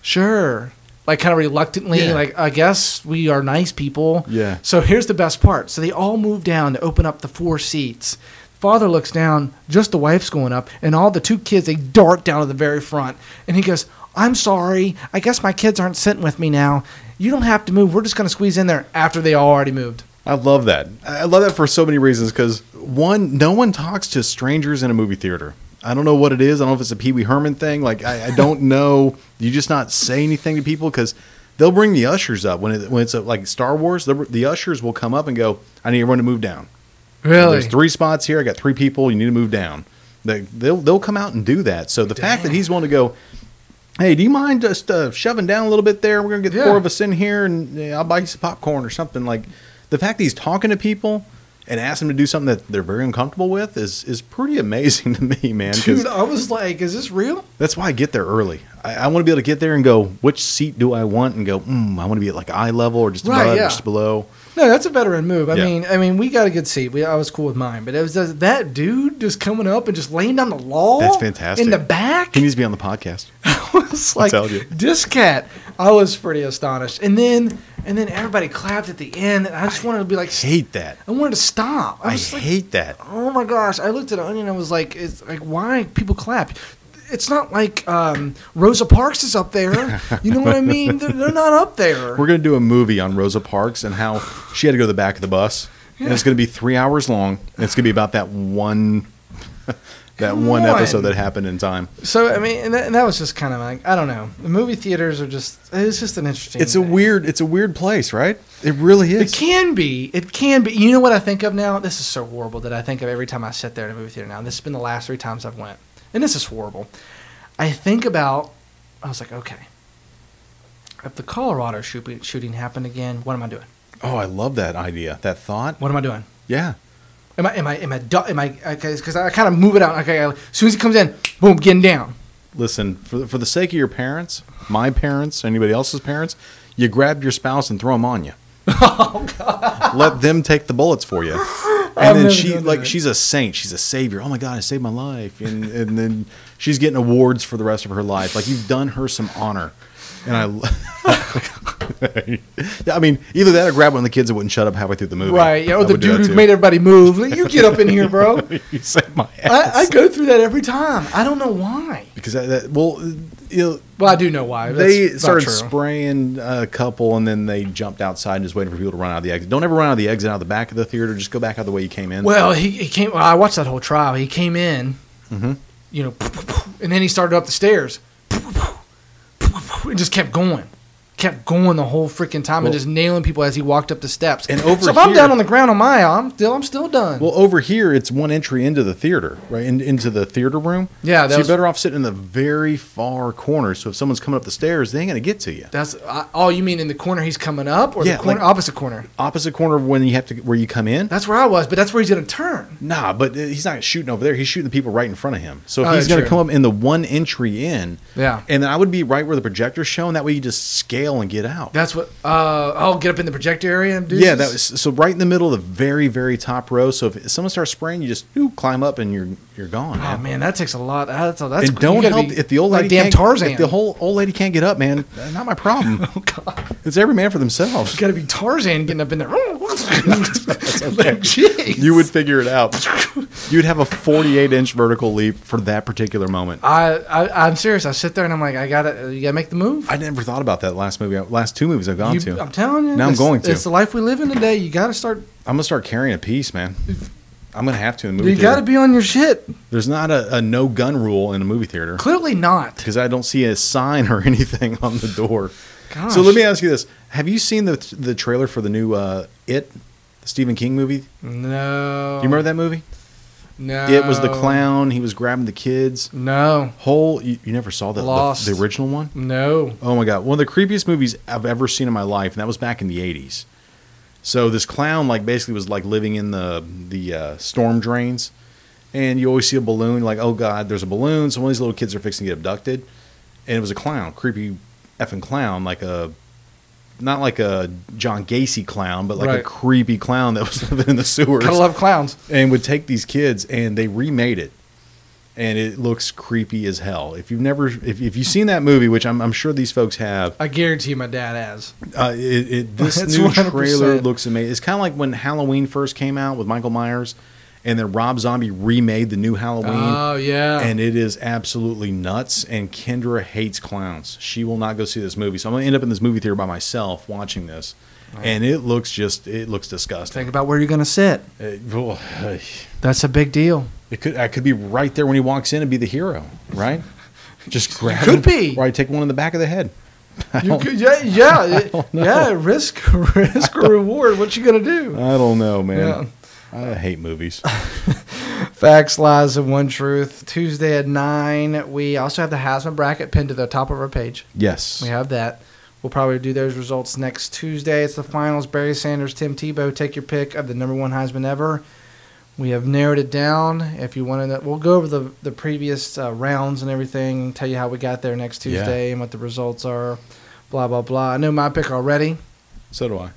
sure, like kind of reluctantly, Yeah. like I guess we are nice people. Yeah. So here's the best part. So they all move down to open up the four seats. Father looks down, just the wife's going up, and all the two kids they dart down to the very front, and he goes, "I'm sorry. I guess my kids aren't sitting with me now. You don't have to move. We're just gonna squeeze in there after they all already moved." I love that. I love that for so many reasons. Because one, no one talks to strangers in a movie theater. I don't know what it is. I don't know if it's a Pee Wee Herman thing. Like I, I don't know. You just not say anything to people because they'll bring the ushers up when it, when it's a, like Star Wars. The, the ushers will come up and go, "I need everyone to move down. Really? There's three spots here. I got three people. You need to move down." They, they'll they'll come out and do that. So the fact that he's willing to go, "Hey, do you mind just uh, shoving down a little bit there? We're gonna get Yeah. four of us in here, and uh, I'll buy you some popcorn or something." Like the fact that he's talking to people. And ask them to do something that they're very uncomfortable with is is pretty amazing to me, man. Dude, I was like, is this real? that's why I get there early. I, I want to be able to get there and go, which seat do I want? And go, mm, I want to be at like eye level or just Right, above, yeah. or just below. No, that's a veteran move. I Yeah. mean, I mean, we got a good seat. We, I was cool with mine, but it was just, that dude just coming up and just laying down the law. That's fantastic. In the back, He needs to be on the podcast. I was like, tell you. this cat. I was pretty astonished, and then and then everybody clapped at the end, and I just wanted to be like, Hate that. I wanted to stop. I I was like, hate that. oh my gosh! I looked at Onion, and I was like, it's like why people clap. It's not like um, Rosa Parks is up there. You know what I mean? They're, they're not up there. We're gonna do a movie on Rosa Parks and how she had to go to the back of the bus, and it's gonna be three hours long. And it's gonna be about that one, that Come one on. episode that happened in time. So I mean, and that, and that was just kind of like I don't know. The movie theaters are just it's just an interesting. It's a weird, it's a weird place, right? It really is. It can be. It can be. You know what I think of now? This is so horrible that I think of every time I sit there in a movie theater now. This has been the last three times I've went, and this is horrible. I think about. I was like, okay, if the Colorado shooting shooting happened again, what am I doing? Oh, I love that idea, that thought. What am I doing? Yeah. Am I am I am I am I because I kind of move it out. Okay, as soon as he comes in, boom, getting down. listen for for the sake of your parents, my parents, anybody else's parents, you grab your spouse and throw them on you. Let them take the bullets for you. And then she like that. she's a saint. She's a savior. Oh my god, I saved my life. And and then she's getting awards for the rest of her life. Like you've done her some honor. And I, yeah, I mean, either that or grab one of the kids that wouldn't shut up halfway through the movie. Right. You know, I the dude who made everybody move. Like, You get up in here, bro. you saved my ass. I, I go through that every time. I don't know why. because that, that well, you know, Well, I do know why. they That's not started spraying a couple and then they jumped outside and just waiting for people to run out of the exit. Don't ever run out of the exit out of the back of the theater. Just go back out the way you came in. Well, he, he came. Well, I watched that whole trial. He came in, Mhm. you know, and then he started up the stairs, and just kept going, kept going the whole freaking time, Well- and just nailing people as he walked up the steps. And over so if I'm down on the ground on my, I'm still, I'm still done. Well, over here, it's one entry into the theater, right? In, into the theater room. Yeah, so was- you're better off sitting in the very far corner. So if someone's coming up the stairs, they ain't gonna get to you. That's I, oh, you mean in the corner he's coming up, or Yeah, the corner like- opposite corner? Opposite corner when you have to where you come in. That's where I was, but that's where he's gonna turn. Nah, but uh, he's not shooting over there. He's shooting the people right in front of him. So if Oh, he's to true. come up in the one entry in, Yeah. and then I would be right where the projector's showing. That way you just scale and get out. That's what. Uh, oh, get up in the projector area and do. yeah, that was so right in the middle of the very very top row. So if someone starts spraying, you just ooh, climb up and you're you're gone. Oh man. that takes a lot. That's that's. and don't help if the old like lady damn can't, Tarzan. If the whole old lady can't get up, man, not my problem. oh god, it's every man for themselves. got to be Tarzan getting up in there. Like, jeez. You would figure it out. You'd have a 48 inch vertical leap for that particular moment. I, I I'm serious. I sit there and I'm like, I gotta, you gotta make the move. I never thought about that last movie. Last two movies I've gone You- to. I'm telling you. Now I'm going to. It's the life we live in today. You gotta start. I'm gonna start carrying a piece, man. I'm gonna have to in the movie You gotta be on your shit. There's not a, a no gun rule in a movie theater Clearly not. because I don't see a sign or anything on the door. Gosh. So let me ask you this: Have you seen the the trailer for the new uh, It, the Stephen King movie? Do No. you remember that movie? No. It was the clown. He was grabbing the kids. No. Whole. You, you never saw the, the Lost. the original one? No. Oh my god, one of the creepiest movies I've ever seen in my life, and that was back in the '80s. So this clown, like, basically was like living in the the uh, storm drains, and you always see a balloon. Like, oh god, there's a balloon. So one of these little kids are fixing to get abducted, and it was a clown, creepy effing clown, like a not like a John Gacy clown, but like a creepy clown that was living in the sewers Gotta love clowns. and would take these kids and they remade it and it looks creepy as hell if you've never if, if you've seen that movie which I'm, I'm sure these folks have I guarantee my dad has. uh, it, it, this new 100%. trailer looks amazing it's kind of like when halloween first came out with michael myers and then rob zombie remade the new halloween Oh yeah. and it is absolutely nuts and kendra hates clowns she will not go see this movie so i'm going to end up in this movie theater by myself watching this and it looks just it looks disgusting Think about where you're gonna sit. Uh, it- oh, That's a big deal. It could I could be right there when he walks in and be the hero, right? Just grab could be. Or I take one in the back of the head. You could, yeah, yeah, yeah. Risk, risk or reward. What you gonna do? I don't know, man. Yeah. I hate movies. Facts, lies, and one truth. Tuesday at nine. We also have the Heisman bracket pinned to the top of our page. yes. We have that. We'll probably do those results next Tuesday. It's the finals. Barry Sanders, Tim Tebow. Take your pick of the number one Heisman ever. We have narrowed it down. If you want to, we'll go over the the previous uh, rounds and everything. Tell you how we got there next Yeah. Tuesday and what the results are. Blah blah blah. I know my pick already. So do I.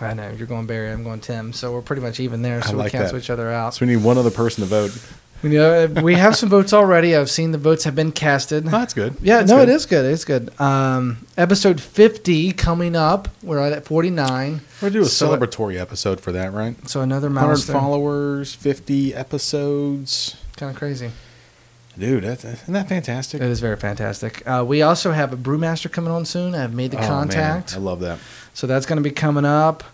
I know you're going Barry. I'm going Tim. So we're pretty much even there. I So we like cancel that. each other out. So we need one other person to vote. You know, we have some votes already. I've seen the votes have been casted. Oh, that's good. Yeah, That's no, good. it is good. It's good. Um, episode 50 coming up. We're right at 49. We're do a So- celebratory episode for that, right? So another 100 followers, 50 episodes. Kind of crazy. Dude, that's, isn't that fantastic? It is very fantastic. Uh, we also have a brewmaster coming on soon. I've made the Oh, man, contact. I love that. So that's going to be coming up.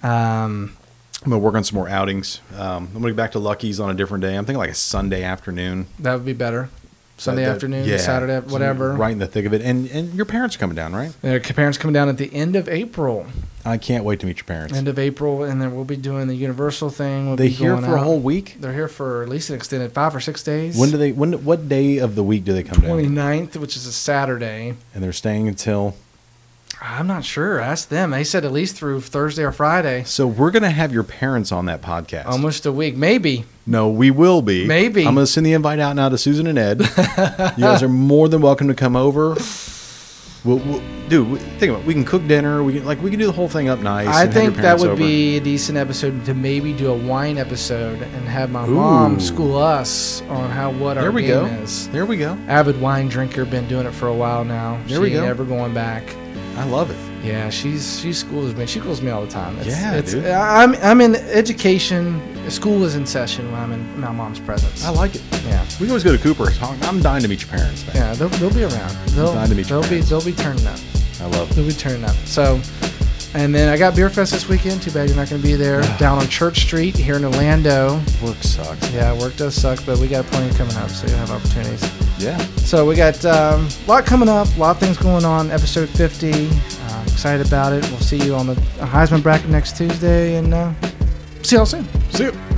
Um, I'm gonna work on some more outings. Um, I'm gonna get back to Lucky's on a different day. I'm thinking like a Sunday afternoon, that would be better. Sunday That- that- afternoon, yeah, Saturday, so whatever. right in the thick of it. And and your parents are coming down, right? Their parents coming down at the end of April. I can't wait to meet your parents. End of April, and then we'll be doing the Universal thing. We'll they here for a whole week. They're here for at least an extended five or six days. When do they? When? What day of the week do they come down? 29th, which is a Saturday. And they're staying until. I'm not sure. Ask them. They said at least through Thursday or Friday. So we're gonna have your parents on that podcast. Almost a week, maybe. No, we will be. Maybe. I'm going to send the invite out now to Susan and Ed. you guys are more than welcome to come over. We'll, we'll, dude, think about it. We can cook dinner. We can like we can do the whole thing up nice. I and have your think that would over. be a decent episode to maybe do a wine episode and have my Ooh. mom school us on how what our There we game go. is. There we go. Avid wine drinker, been doing it for a while now. There she we go. Never going back. I love it. Yeah, she's she schools me. She schools me all the time. It's, Yeah, it's, dude. I'm I'm in education. School is in session when I'm in my mom's presence. I like it. Yeah. We can always go to Cooper's. I'm dying to meet your parents, man. Yeah, they'll, they'll be around. They'll, Glad to meet they'll be they'll be turning up. I love it. They'll be turning up. So, and then I got Beer Fest this weekend. Too bad you're not going to be there. Down on Church Street here in Orlando. Work sucks. Yeah, work does suck, but we got plenty coming up, so you'll have opportunities. Yeah. So we got um, a lot coming up, a lot of things going on. Episode 50. Uh, excited about it. We'll see you on the Heisman bracket next Tuesday, and uh, see y'all soon. See you.